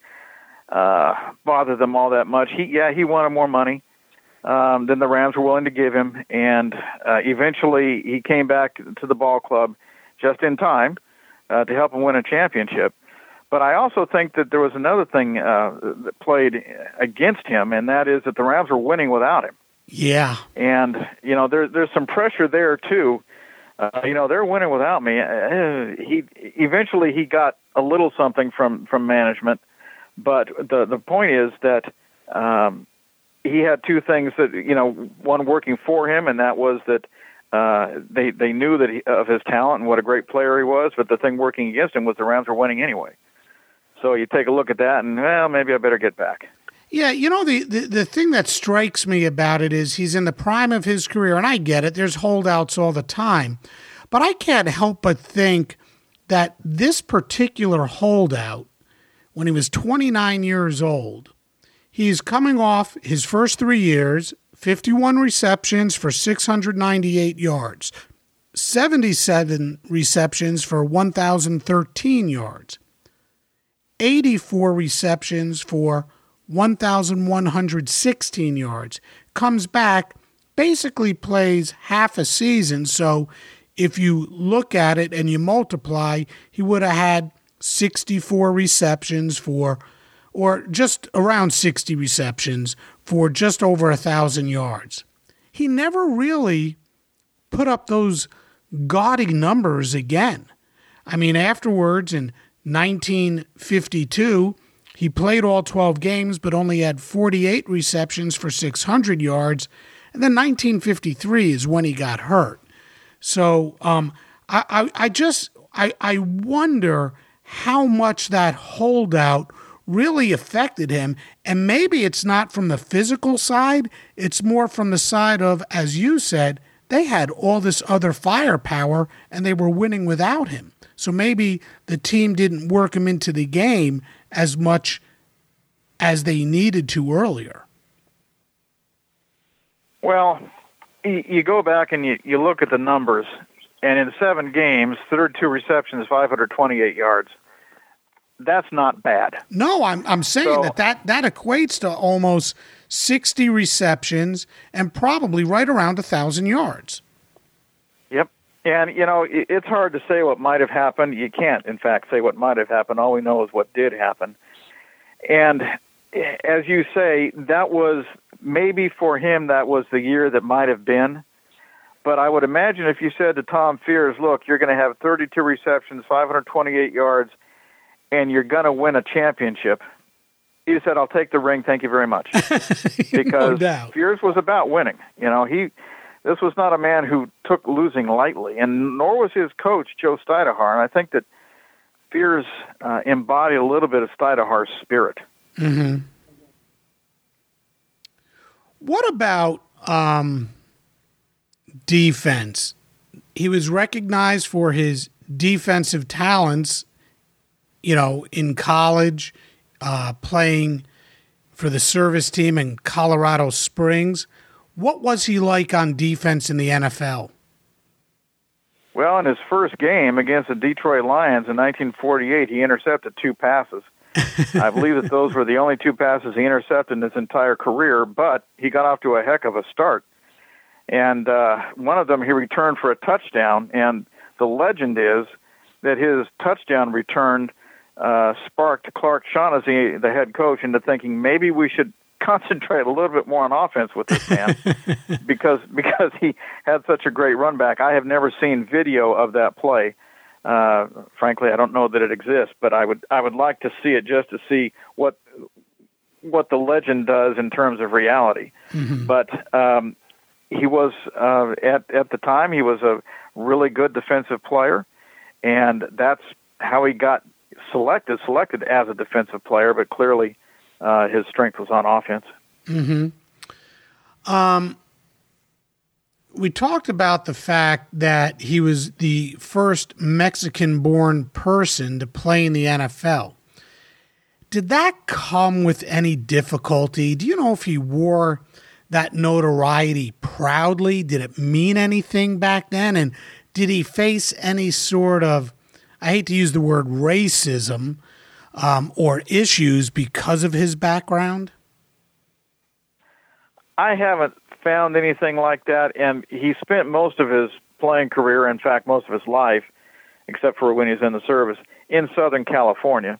uh, bother them all that much. He, yeah, he wanted more money um, than the Rams were willing to give him, and uh, eventually he came back to the ball club just in time uh, to help him win a championship. But I also think that there was another thing uh, that played against him, and that is that the Rams were winning without him. Yeah. And you know, there, there's some pressure there too. Uh, you know, they're winning without me. Uh, he eventually he got a little something from from management, but the the point is that um, he had two things that you know, one working for him, and that was that uh, they they knew that he, of his talent and what a great player he was, but the thing working against him was the Rams were winning anyway. So you take a look at that, and well, maybe I better get back. Yeah, you know the, the the thing that strikes me about it is he's in the prime of his career, and I get it. There's holdouts all the time, but I can't help but think that this particular holdout, when he was 29 years old, he's coming off his first three years, 51 receptions for 698 yards, 77 receptions for 1,013 yards, 84 receptions for 1,116 yards. Comes back, basically plays half a season. So if you look at it and you multiply, he would have had 64 receptions for, or just around 60 receptions for just over a thousand yards. He never really put up those gaudy numbers again. I mean, afterwards in 1952, he played all 12 games, but only had 48 receptions for 600 yards. And then 1953 is when he got hurt. So um, I, I, I just I, I wonder how much that holdout really affected him. And maybe it's not from the physical side, it's more from the side of, as you said, they had all this other firepower and they were winning without him. So maybe the team didn't work him into the game as much as they needed to earlier. Well, you go back and you, you look at the numbers, and in seven games, 32 receptions, 528 yards that's not bad. No, I'm I'm saying so, that, that that equates to almost 60 receptions and probably right around a thousand yards. And you know it's hard to say what might have happened. You can't, in fact, say what might have happened. All we know is what did happen. And eh, as you say, that was maybe for him that was the year that might have been. But I would imagine if you said to Tom Fears, "Look, you're going to have 32 receptions, 528 yards." and you're going to win a championship, he said, "I'll take the ring. Thank you very much." *laughs* because no Fears was about winning. You know, he this was not a man who took losing lightly, and nor was his coach Joe Stydahar. And I think that Fears uh, a little bit of Stydahar's spirit. Mm-hmm. What about um, defense? He was recognized for his defensive talents you know, in college, uh, playing for the service team in Colorado Springs. What was he like on defense in the NFL? Well, in his first game against the Detroit Lions in 1948, he intercepted two passes. *laughs* I believe that those were the only two passes he intercepted in his entire career, but he got off to a heck of a start. And uh, one of them he returned for a touchdown, and the legend is that his touchdown returned – uh, sparked Clark Shaughnessy, the head coach, into thinking maybe we should concentrate a little bit more on offense with this man *laughs* because because he had such a great run back. I have never seen video of that play. Uh, frankly, I don't know that it exists, but I would I would like to see it just to see what what the legend does in terms of reality. Mm-hmm. But um, he was uh, at at the time he was a really good defensive player, and that's how he got selected selected as a defensive player, but clearly uh, his strength was on offense. Hmm. Um. We talked about the fact that he was the first Mexican-born person to play in the NFL. Did that come with any difficulty? Do you know if he wore that notoriety proudly? Did it mean anything back then? And did he face any sort of I hate to use the word racism um, or issues because of his background? I haven't found anything like that, and he spent most of his playing career, in fact, most of his life, except for when he's in the service, in Southern California,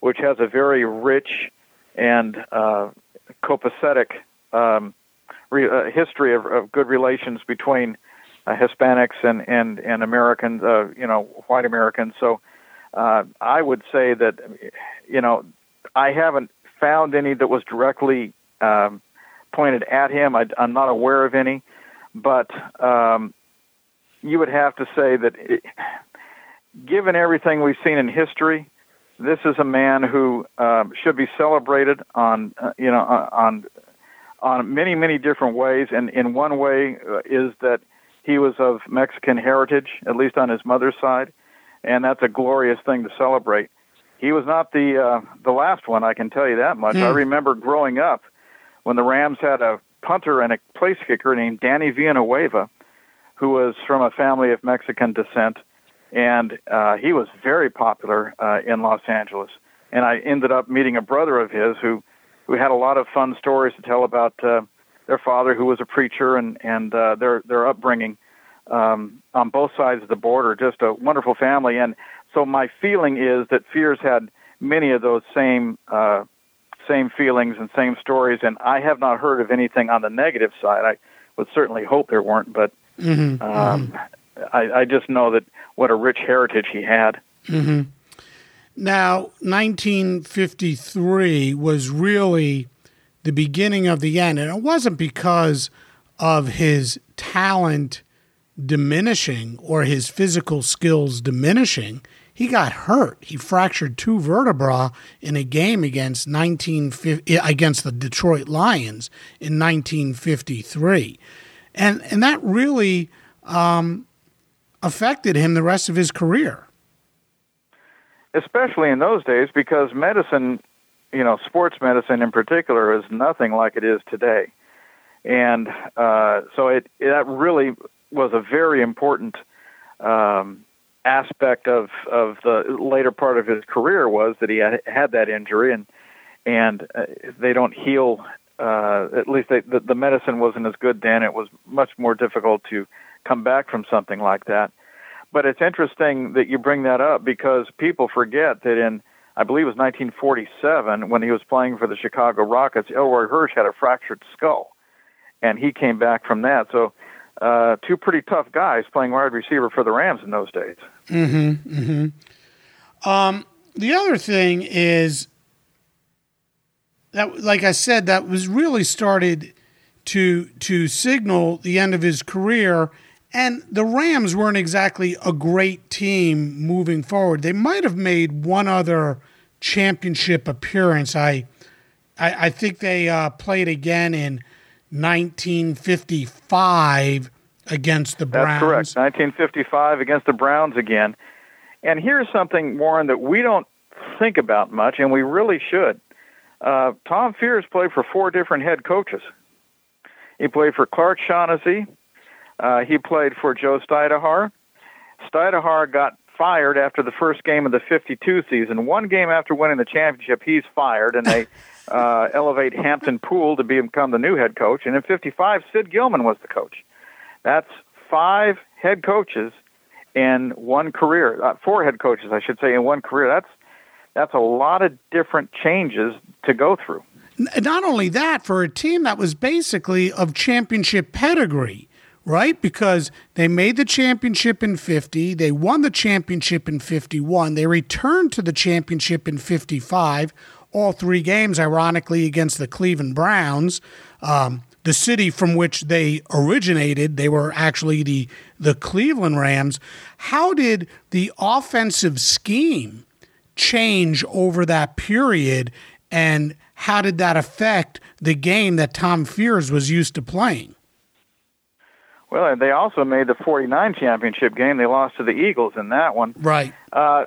which has a very rich and uh, copacetic um, re- uh, history of, of good relations between uh, Hispanics and and and Americans, uh, you know, white Americans. So uh, I would say that, you know, I haven't found any that was directly um, pointed at him. I, I'm not aware of any, but um, you would have to say that, it, given everything we've seen in history, this is a man who uh, should be celebrated on uh, you know on on many many different ways. And in one way uh, is that he was of Mexican heritage, at least on his mother's side, and that's a glorious thing to celebrate. He was not the uh, the last one, I can tell you that much. Hmm. I remember growing up when the Rams had a punter and a place kicker named Danny Villanueva, who was from a family of Mexican descent and uh, he was very popular uh, in Los Angeles. And I ended up meeting a brother of his who who had a lot of fun stories to tell about uh, their father, who was a preacher, and and uh, their their upbringing um, on both sides of the border. Just a wonderful family. And so my feeling is that Fears had many of those same uh, same feelings and same stories. And I have not heard of anything on the negative side. I would certainly hope there weren't, but mm-hmm. Um, mm-hmm. I, I just know that what a rich heritage he had. Mm-hmm. Now, 1953 was really the beginning of the end, and it wasn't because of his talent diminishing or his physical skills diminishing. He got hurt. He fractured two vertebrae in a game against 19 against the Detroit Lions in 1953, and and that really um, affected him the rest of his career. Especially in those days, because medicine, you know, sports medicine in particular, is nothing like it is today. And uh, so it, that really was a very important um, aspect of of the later part of his career was that he had, had that injury and and uh, they don't heal. Uh, at least they, the, the medicine wasn't as good then. It was much more difficult to come back from something like that. But it's interesting that you bring that up because people forget that in, I believe it was 1947, when he was playing for the Chicago Rockets, Elroy Hirsch had a fractured skull, and he came back from that. So, uh, two pretty tough guys playing wide receiver for the Rams in those days. Mm-hmm. Mm-hmm. Um, the other thing is that, like I said, that was really started to to signal the end of his career and the Rams weren't exactly a great team moving forward. They might have made one other championship appearance. I, I, I think they uh, played again in 1955 against the Browns. That's correct. 1955 against the Browns again. And here's something, Warren, that we don't think about much, and we really should. Uh, Tom Fears played for four different head coaches. He played for Clark Shaughnessy, uh, he played for Joe Stydahar. Stydahar got fired after the first game of the 52 season. One game after winning the championship, he's fired, and they *laughs* uh, elevate Hampton Pool to become the new head coach. And in 55, Sid Gilman was the coach. That's five head coaches in one career. Uh, four head coaches, I should say, in one career. That's that's a lot of different changes to go through. Not only that, for a team that was basically of championship pedigree right? Because they made the championship in 50, they won the championship in 51, they returned to the championship in 55, all three games, ironically, against the Cleveland Browns. Um, the city from which they originated, they were actually the, the Cleveland Rams. How did the offensive scheme change over that period, and how did that affect the game that Tom Fears was used to playing? Well, they also made the 49 championship game. They lost to the Eagles in that one. Right. Uh,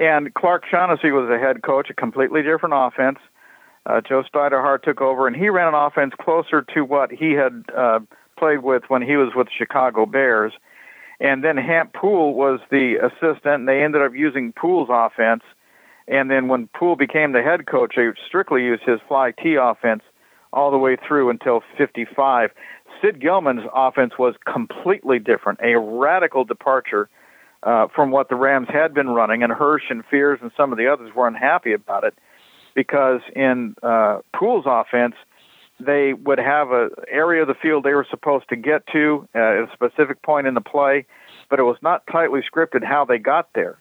and Clark Shaughnessy was the head coach, a completely different offense. Uh, Joe Stydahar took over, and he ran an offense closer to what he had uh, played with when he was with the Chicago Bears. And then Hamp Pool was the assistant, and they ended up using Pool's offense. And then when Pool became the head coach, they strictly used his fly T offense all the way through until 55. Sid Gilman's offense was completely different, a radical departure uh, from what the Rams had been running, and Hirsch and Fears and some of the others were unhappy about it because in uh, Pool's offense, they would have an area of the field they were supposed to get to uh, at a specific point in the play, but it was not tightly scripted how they got there.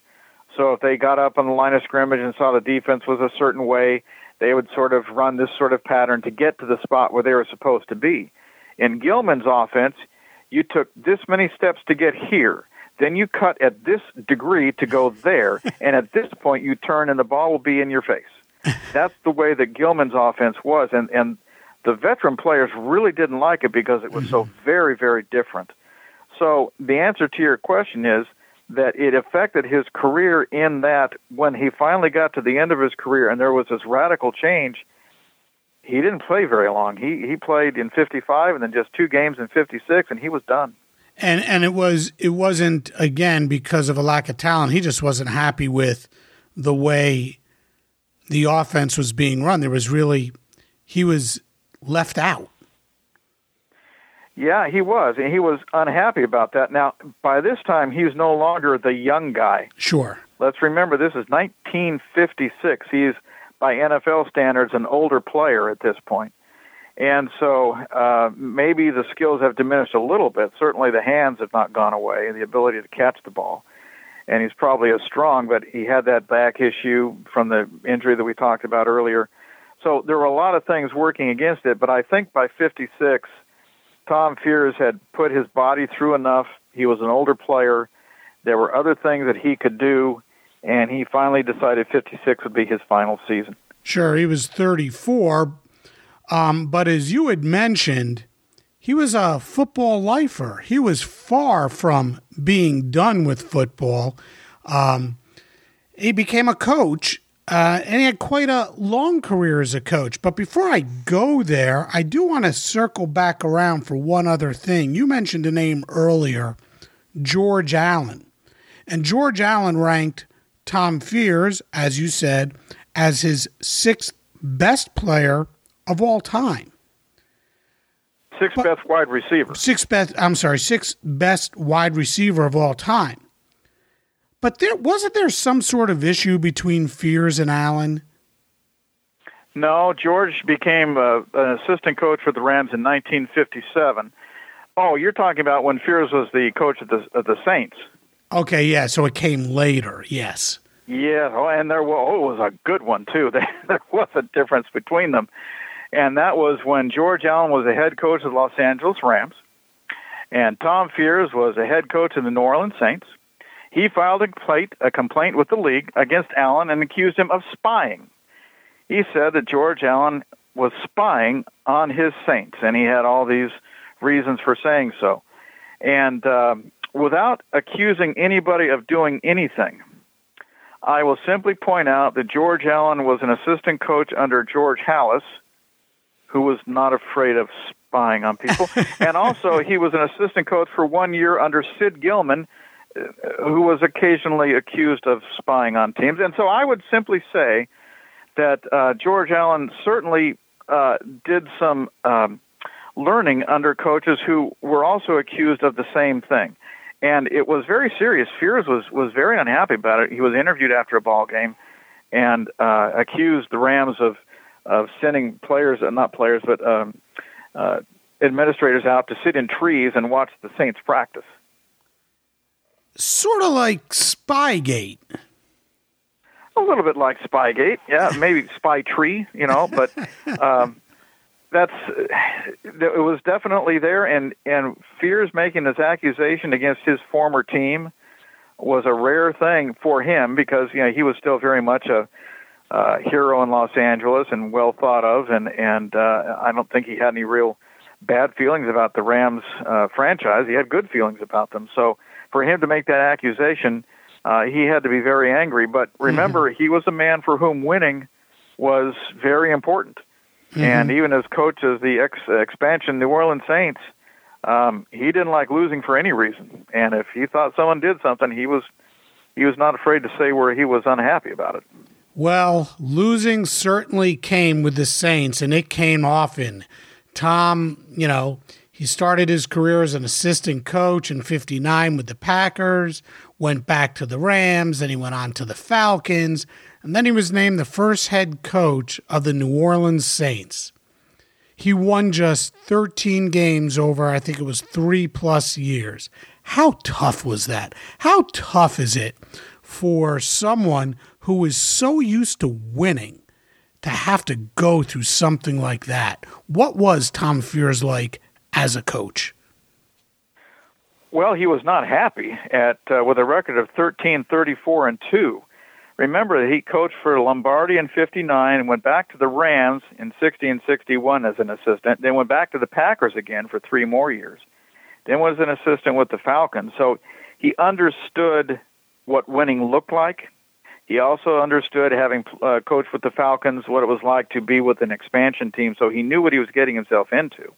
So if they got up on the line of scrimmage and saw the defense was a certain way, they would sort of run this sort of pattern to get to the spot where they were supposed to be. In Gilman's offense, you took this many steps to get here. Then you cut at this degree to go there, *laughs* and at this point you turn and the ball will be in your face. That's the way that Gilman's offense was, and and the veteran players really didn't like it because it was so mm-hmm. very very different. So the answer to your question is that it affected his career in that when he finally got to the end of his career and there was this radical change, he didn't play very long. He he played in 55 and then just two games in 56 and he was done. And and it was it wasn't again because of a lack of talent. He just wasn't happy with the way the offense was being run. There was really he was left out. Yeah, he was, and he was unhappy about that. Now, by this time, he's no longer the young guy. Sure. Let's remember this is 1956. He's, by NFL standards, an older player at this point. And so uh, maybe the skills have diminished a little bit. Certainly the hands have not gone away, and the ability to catch the ball. And he's probably as strong, but he had that back issue from the injury that we talked about earlier. So there were a lot of things working against it, but I think by 56, Tom Fears had put his body through enough. He was an older player. There were other things that he could do, and he finally decided 56 would be his final season. Sure, he was 34, um, but as you had mentioned, he was a football lifer. He was far from being done with football. Um, he became a coach uh, and he had quite a long career as a coach. But before I go there, I do want to circle back around for one other thing. You mentioned a name earlier, George Allen. And George Allen ranked Tom Fears, as you said, as his sixth best player of all time. Sixth but, best wide receiver. Sixth best, I'm sorry, sixth best wide receiver of all time. But there wasn't there some sort of issue between Fears and Allen. No, George became uh, an assistant coach for the Rams in 1957. Oh, you're talking about when Fears was the coach of the of the Saints. Okay, yeah. So it came later. Yes. Yeah, oh, and there was, oh, was a good one too. *laughs* there was a difference between them, and that was when George Allen was the head coach of the Los Angeles Rams, and Tom Fears was the head coach of the New Orleans Saints. He filed a complaint, a complaint with the league against Allen and accused him of spying. He said that George Allen was spying on his Saints, and he had all these reasons for saying so. And uh, without accusing anybody of doing anything, I will simply point out that George Allen was an assistant coach under George Halas, who was not afraid of spying on people. *laughs* and also, he was an assistant coach for one year under Sid Gilman, who was occasionally accused of spying on teams. And so I would simply say that uh, George Allen certainly uh, did some um, learning under coaches who were also accused of the same thing. And it was very serious. Fears was, was very unhappy about it. He was interviewed after a ball game and uh, accused the Rams of, of sending players, uh, not players, but um, uh, administrators out to sit in trees and watch the Saints practice sort of like Spygate. A little bit like Spygate, yeah, maybe Spy Tree, you know, but *laughs* um, that's it was definitely there, and and Fears making this accusation against his former team was a rare thing for him because you know he was still very much a uh, hero in Los Angeles and well thought of, and and uh, I don't think he had any real bad feelings about the Rams uh, franchise. He had good feelings about them, so for him to make that accusation, uh, he had to be very angry. But remember, mm-hmm. he was a man for whom winning was very important. Mm-hmm. And even as coach of the ex- expansion New Orleans Saints, um, he didn't like losing for any reason. And if he thought someone did something, he was he was not afraid to say where he was unhappy about it. Well, losing certainly came with the Saints, and it came often. Tom, you know, he started his career as an assistant coach in 59 with the Packers, went back to the Rams, then he went on to the Falcons, and then he was named the first head coach of the New Orleans Saints. He won just 13 games over, I think it was three plus years. How tough was that? How tough is it for someone who is so used to winning to have to go through something like that? What was Tom Fears like as a coach? well, he was not happy at uh, with a record of 13, 34, and two. Remember he coached for Lombardi in '59 and went back to the Rams in '60 and '61 as an assistant. Then went back to the Packers again for three more years. Then was an assistant with the Falcons. So he understood what winning looked like. He also understood, having uh, coached with the Falcons, what it was like to be with an expansion team. So he knew what he was getting himself into.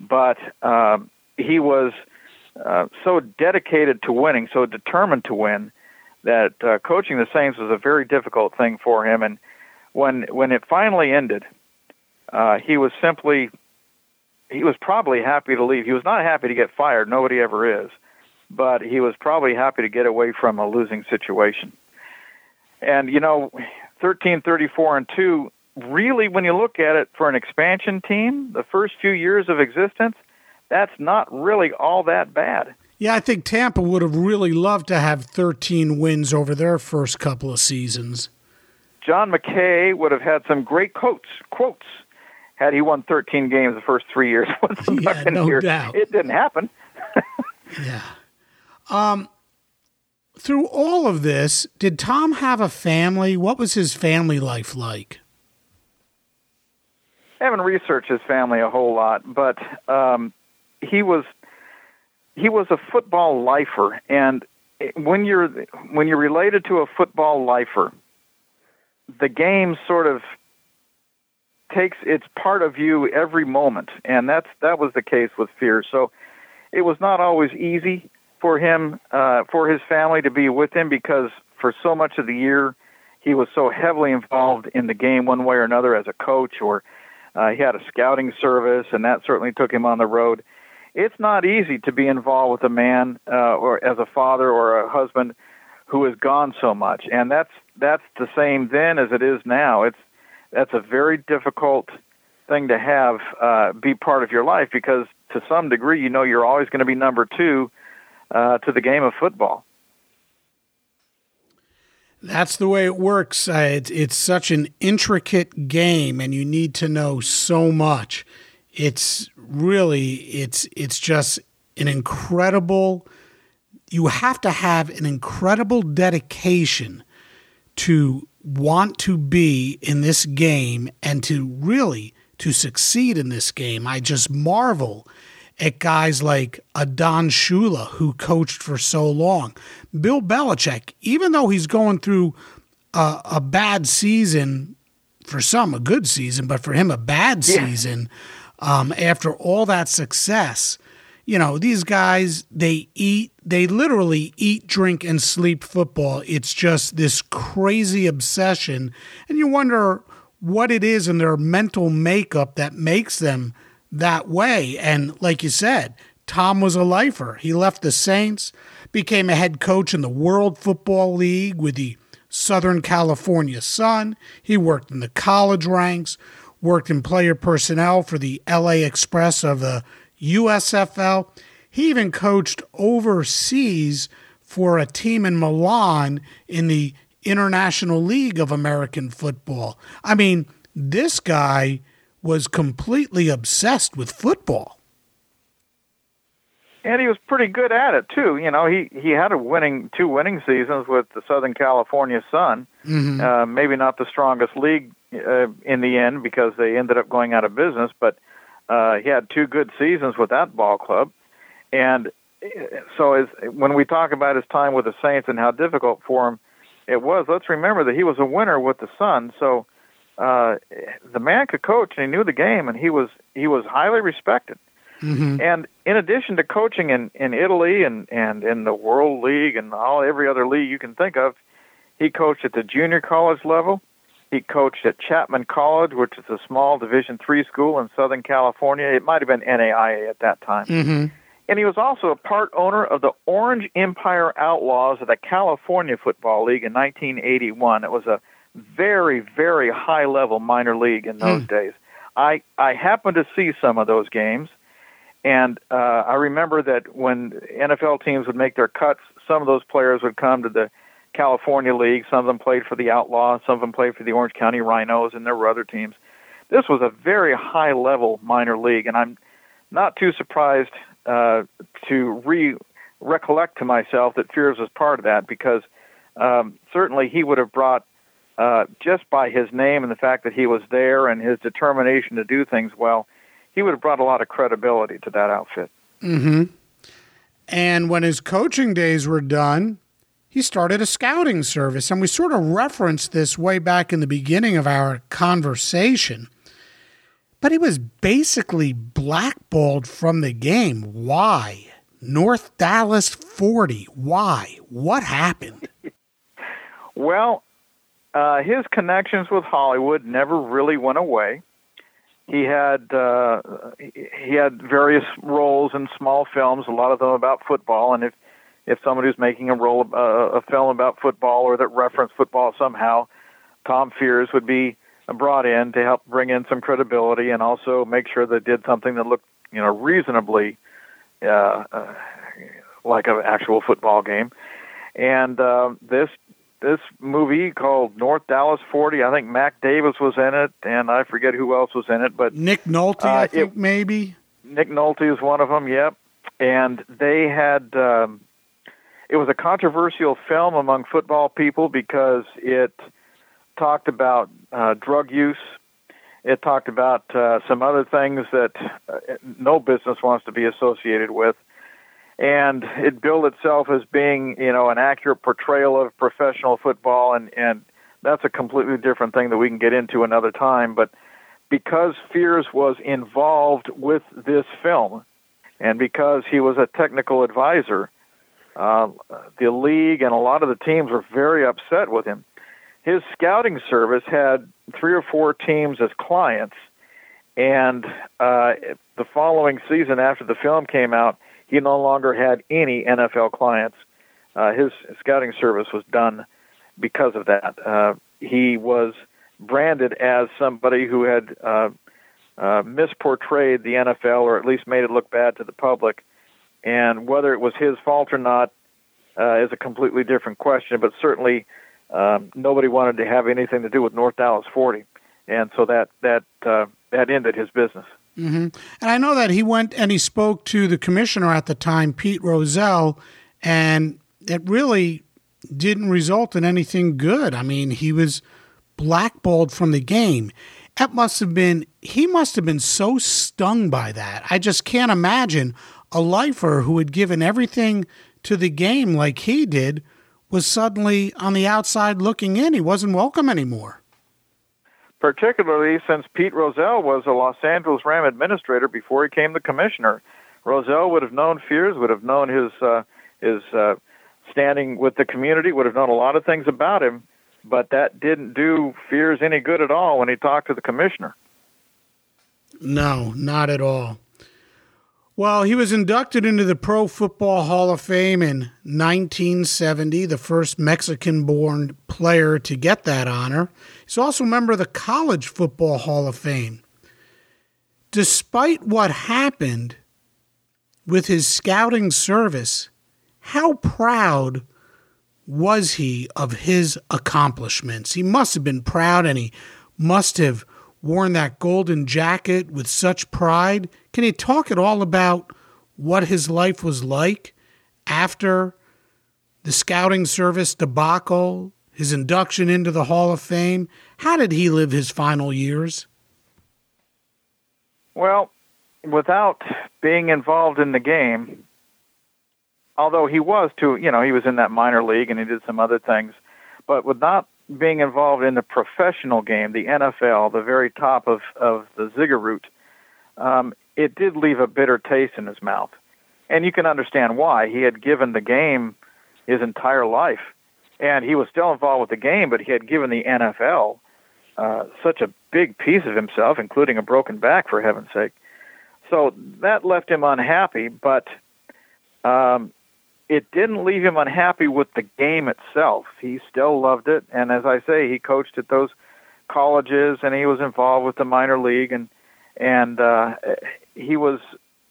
But uh, he was uh, so dedicated to winning, so determined to win, that uh, coaching the Saints was a very difficult thing for him. And when when it finally ended, uh, he was simply he was probably happy to leave. He was not happy to get fired. Nobody ever is, but he was probably happy to get away from a losing situation. And you know, thirteen, thirty-four, and two. Really, when you look at it for an expansion team, the first few years of existence, that's not really all that bad. Yeah, I think Tampa would have really loved to have 13 wins over their first couple of seasons. John McKay would have had some great quotes quotes had he won 13 games the first three years *laughs* yeah. No doubt. It didn't happen. *laughs* yeah. Um, through all of this, did Tom have a family? What was his family life like? I haven't researched his family a whole lot, but um, he was he was a football lifer, and when you're when you're related to a football lifer, the game sort of takes its part of you every moment, and that's that was the case with Fear. So it was not always easy for him uh, for his family to be with him because for so much of the year he was so heavily involved in the game one way or another as a coach or uh, he had a scouting service and that certainly took him on the road it's not easy to be involved with a man uh, or as a father or a husband who has gone so much, and that's that's the same then as it is now. It's that's a very difficult thing to have uh, be part of your life because to some degree you know you're always going to be number two uh, to the game of football. That's the way it works. Uh, it's, it's such an intricate game, and you need to know so much it's really it's it's just an incredible you have to have an incredible dedication to want to be in this game and to really to succeed in this game. I just marvel at guys like a Don Shula who coached for so long. Bill Belichick, even though he's going through a, a bad season, for some a good season, but for him a bad yeah. season, um, after all that success. You know, these guys, they eat, they literally eat, drink, and sleep football. It's just this crazy obsession. And you wonder what it is in their mental makeup that makes them that way. And like you said, Tom was a lifer. He left the Saints, became a head coach in the World Football League with the Southern California Sun. He worked in the college ranks, worked in player personnel for the LA Express of the USFL. He even coached overseas for a team in Milan in the International League of American Football. I mean, this guy was completely obsessed with football. And he was pretty good at it too. You know, he he had a winning two winning seasons with the Southern California Sun. Mm-hmm. Uh, maybe not the strongest league uh, in the end because they ended up going out of business. But uh, he had two good seasons with that ball club, and uh, so as when we talk about his time with the Saints and how difficult for him it was, let's remember that he was a winner with the Sun. So uh, the man could coach and he knew the game, and he was he was highly respected. Mm-hmm. And in addition to coaching in, in Italy and, and in the World League and all every other league you can think of, he coached at the junior college level. He coached at Chapman College, which is a small Division three school in Southern California. It might have been NAIA at that time. Mm-hmm. And he was also a part owner of the Orange Empire Outlaws of the California Football League in 1981. It was a very, very high level minor league in those mm. days. I I happened to see some of those games, and uh, I remember that when NFL teams would make their cuts, some of those players would come to the California League. Some of them played for the Outlaws. Some of them played for the Orange County Rhinos, and there were other teams. This was a very high level minor league, and I'm not too surprised uh, to re recollect to myself that Fears was part of that because um, certainly he would have brought uh, just by his name and the fact that he was there and his determination to do things well, he would have brought a lot of credibility to that outfit. Mm-hmm. And when his coaching days were done, he started a scouting service. And we sort of referenced this way back in the beginning of our conversation. But he was basically blackballed from the game. Why? North Dallas 40. Why? What happened? *laughs* well, uh, his connections with Hollywood never really went away. He had uh, he had various roles in small films, a lot of them about football. And if if somebody who's making a role uh, a film about football or that referenced football somehow, Tom Fears would be brought in to help bring in some credibility and also make sure they did something that looked you know reasonably uh, uh, like an actual football game. And uh, this this movie called North Dallas 40. I think Mac Davis was in it, and I forget who else was in it, but Nick Nolte, uh, I think it, maybe. Nick Nolte is one of them. Yep. And they had. Um, it was a controversial film among football people because it talked about uh, drug use. It talked about uh, some other things that uh, no business wants to be associated with. And it billed itself as being you know an accurate portrayal of professional football. And and that's a completely different thing that we can get into another time. But because Fears was involved with this film and because he was a technical advisor uh, the league and a lot of the teams were very upset with him his scouting service had three or four teams as clients and uh, the following season after the film came out he no longer had any NFL clients. Uh, his scouting service was done because of that. Uh, he was branded as somebody who had uh, uh, misportrayed the NFL or at least made it look bad to the public. And whether it was his fault or not uh, is a completely different question, but certainly um, nobody wanted to have anything to do with North Dallas 40. And so that, that, uh, that ended his business. Mm-hmm. And I know that he went and he spoke to the commissioner at the time, Pete Rozelle, and it really didn't result in anything good. I mean, he was blackballed from the game. That must have been, he must have been so stung by that. I just can't imagine a lifer who had given everything to the game like he did was suddenly on the outside looking in. He wasn't welcome anymore particularly since Pete Rozelle was a Los Angeles Ram administrator before he came the commissioner. Rozelle would have known Fears, would have known his uh, his uh, standing with the community, would have known a lot of things about him, but that didn't do Fears any good at all when he talked to the commissioner. No, not at all. Well, he was inducted into the Pro Football Hall of Fame in 1970, the first Mexican born player to get that honor. He's also a member of the College Football Hall of Fame. Despite what happened with his scouting service, how proud was he of his accomplishments? He must have been proud and he must have worn that golden jacket with such pride. Can he talk at all about what his life was like after the scouting service debacle, his induction into the Hall of Fame? How did he live his final years? Well, without being involved in the game, although he was to, you know, he was in that minor league and he did some other things, but with not being involved in the professional game, the NFL, the very top of, of the ziggurat, um, it did leave a bitter taste in his mouth. And you can understand why. He had given the game his entire life. And he was still involved with the game, but he had given the NFL uh, such a big piece of himself, including a broken back, for heaven's sake. So that left him unhappy, but um, it didn't leave him unhappy with the game itself. He still loved it, and as I say, he coached at those colleges, and he was involved with the minor league, and and uh, he was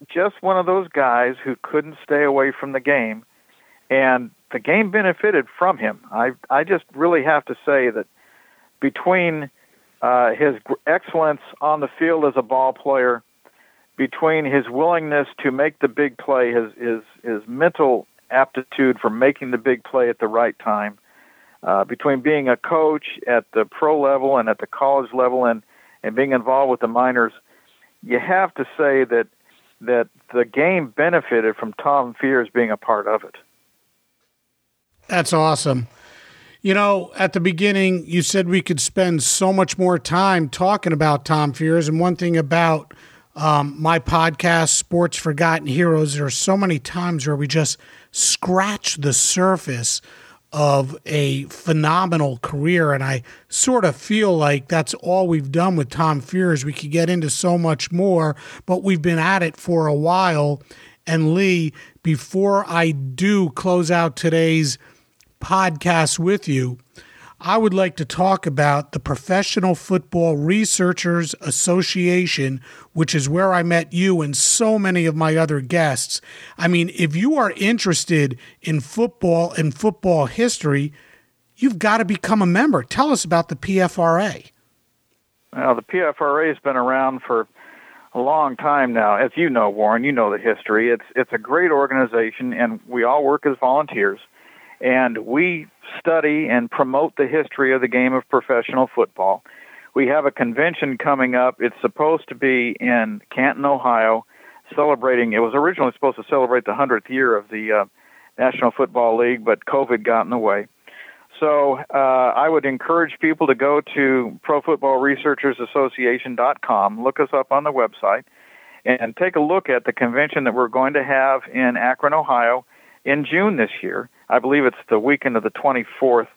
just one of those guys who couldn't stay away from the game, and the game benefited from him. I I just really have to say that between uh, his excellence on the field as a ball player between his willingness to make the big play, his his his mental aptitude for making the big play at the right time, uh, between being a coach at the pro level and at the college level, and and being involved with the minors, you have to say that that the game benefited from Tom Fears being a part of it. That's awesome. You know, at the beginning, you said we could spend so much more time talking about Tom Fears. And one thing about um, my podcast, Sports Forgotten Heroes, there are so many times where we just scratch the surface of a phenomenal career. And I sort of feel like that's all we've done with Tom Fears. We could get into so much more, but we've been at it for a while. And Lee, before I do close out today's podcast with you, I would like to talk about the Professional Football Researchers Association, which is where I met you and so many of my other guests. I mean, if you are interested in football and football history, you've got to become a member. Tell us about the PFRA. Well, the PFRA has been around for a long time now. As you know, Warren, you know the history. It's it's a great organization, and we all work as volunteers and we study and promote the history of the game of professional football. We have a convention coming up. It's supposed to be in Canton, Ohio, celebrating. It was originally supposed to celebrate the 100th year of the uh, National Football League, but COVID got in the way. So uh, I would encourage people to go to ProFootballResearchersAssociation.com, look us up on the website, and take a look at the convention that we're going to have in Akron, Ohio, in June this year. I believe it's the weekend of the 24th.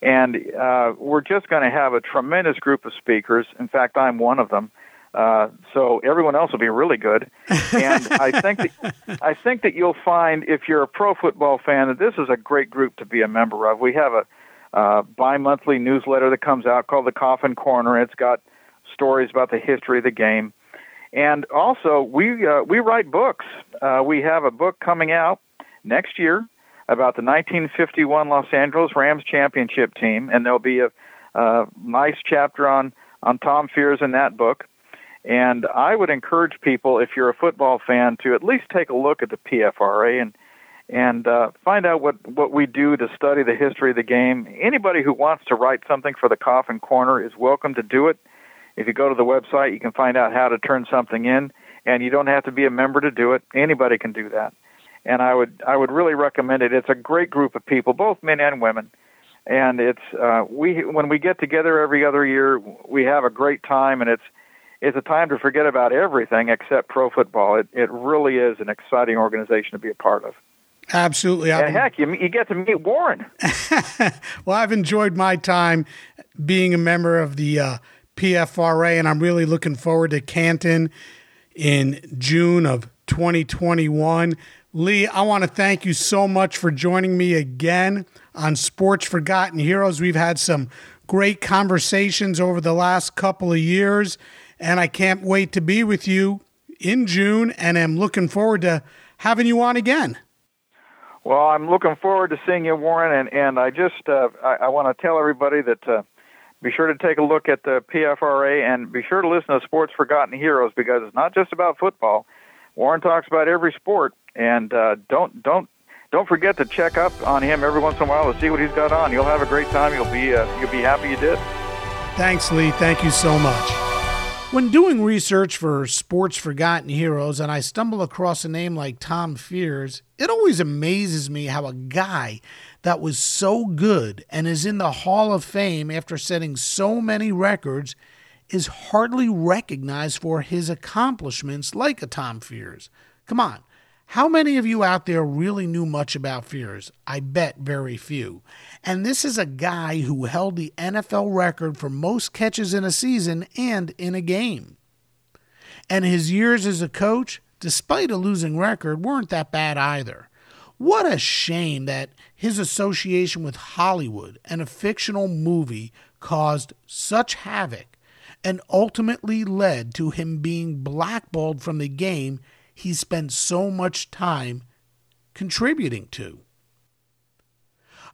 And uh, we're just going to have a tremendous group of speakers. In fact, I'm one of them. Uh, so everyone else will be really good. And I think that, *laughs* I think that you'll find if you're a pro football fan that this is a great group to be a member of. We have a uh, bi-monthly newsletter that comes out called the Coffin Corner. It's got stories about the history of the game, and also we uh, we write books. Uh, we have a book coming out next year about the 1951 Los Angeles Rams championship team, and there'll be a, a nice chapter on on Tom Fears in that book. And I would encourage people, if you're a football fan, to at least take a look at the PFRA and and uh, find out what what we do to study the history of the game. Anybody who wants to write something for the Coffin Corner is welcome to do it. If you go to the website, you can find out how to turn something in, and you don't have to be a member to do it. Anybody can do that and I would I would really recommend it. It's a great group of people, both men and women, and it's uh, we when we get together every other year, we have a great time, and it's it's a time to forget about everything except pro football. It it really is an exciting organization to be a part of. Absolutely, and heck, you you get to meet Warren. *laughs* well, I've enjoyed my time being a member of the uh, PFRA, and I'm really looking forward to Canton in June of 2021. Lee, I want to thank you so much for joining me again on Sports Forgotten Heroes. We've had some great conversations over the last couple of years, and I can't wait to be with you in June, and am looking forward to having you on again. Well, I'm looking forward to seeing you, Warren, and, and I just uh, I, I want to tell everybody that uh, be sure to take a look at the PFRA and be sure to listen to Sports Forgotten Heroes because it's not just about football. Warren talks about every sport, and uh, don't don't don't forget to check up on him every once in a while to see what he's got on. You'll have a great time. You'll be uh, you'll be happy you did. Thanks, Lee. Thank you so much. When doing research for Sports Forgotten Heroes and I stumble across a name like Tom Fears, it always amazes me how a guy that was so good and is in the Hall of Fame after setting so many records is hardly recognized for his accomplishments like a Tom Fears. Come on. How many of you out there really knew much about Fears? I bet very few. And this is a guy who held the NFL record for most catches in a season and in a game. And his years as a coach, despite a losing record, weren't that bad either. What a shame that his association with Hollywood and a fictional movie caused such havoc and ultimately led to him being blackballed from the game he spent so much time contributing to.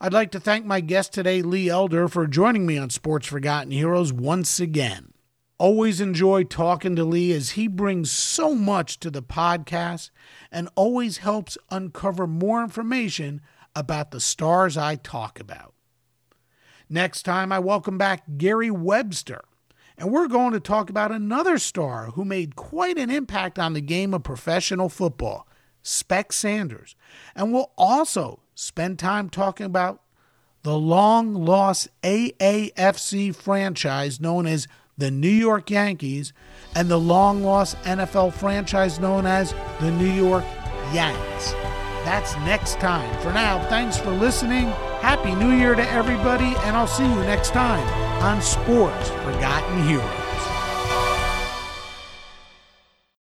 I'd like to thank my guest today, Lee Elder, for joining me on Sports Forgotten Heroes once again. Always enjoy talking to Lee as he brings so much to the podcast and always helps uncover more information about the stars I talk about. Next time, I welcome back Gary Webster, and we're going to talk about another star who made quite an impact on the game of professional football, Spec Sanders. And we'll also spend time talking about the long lost AAFC franchise known as the New York Yankees and the long lost NFL franchise known as the New York Yanks. That's next time. For now, thanks for listening. Happy New Year to everybody, and I'll see you next time on Sports Forgotten Heroes.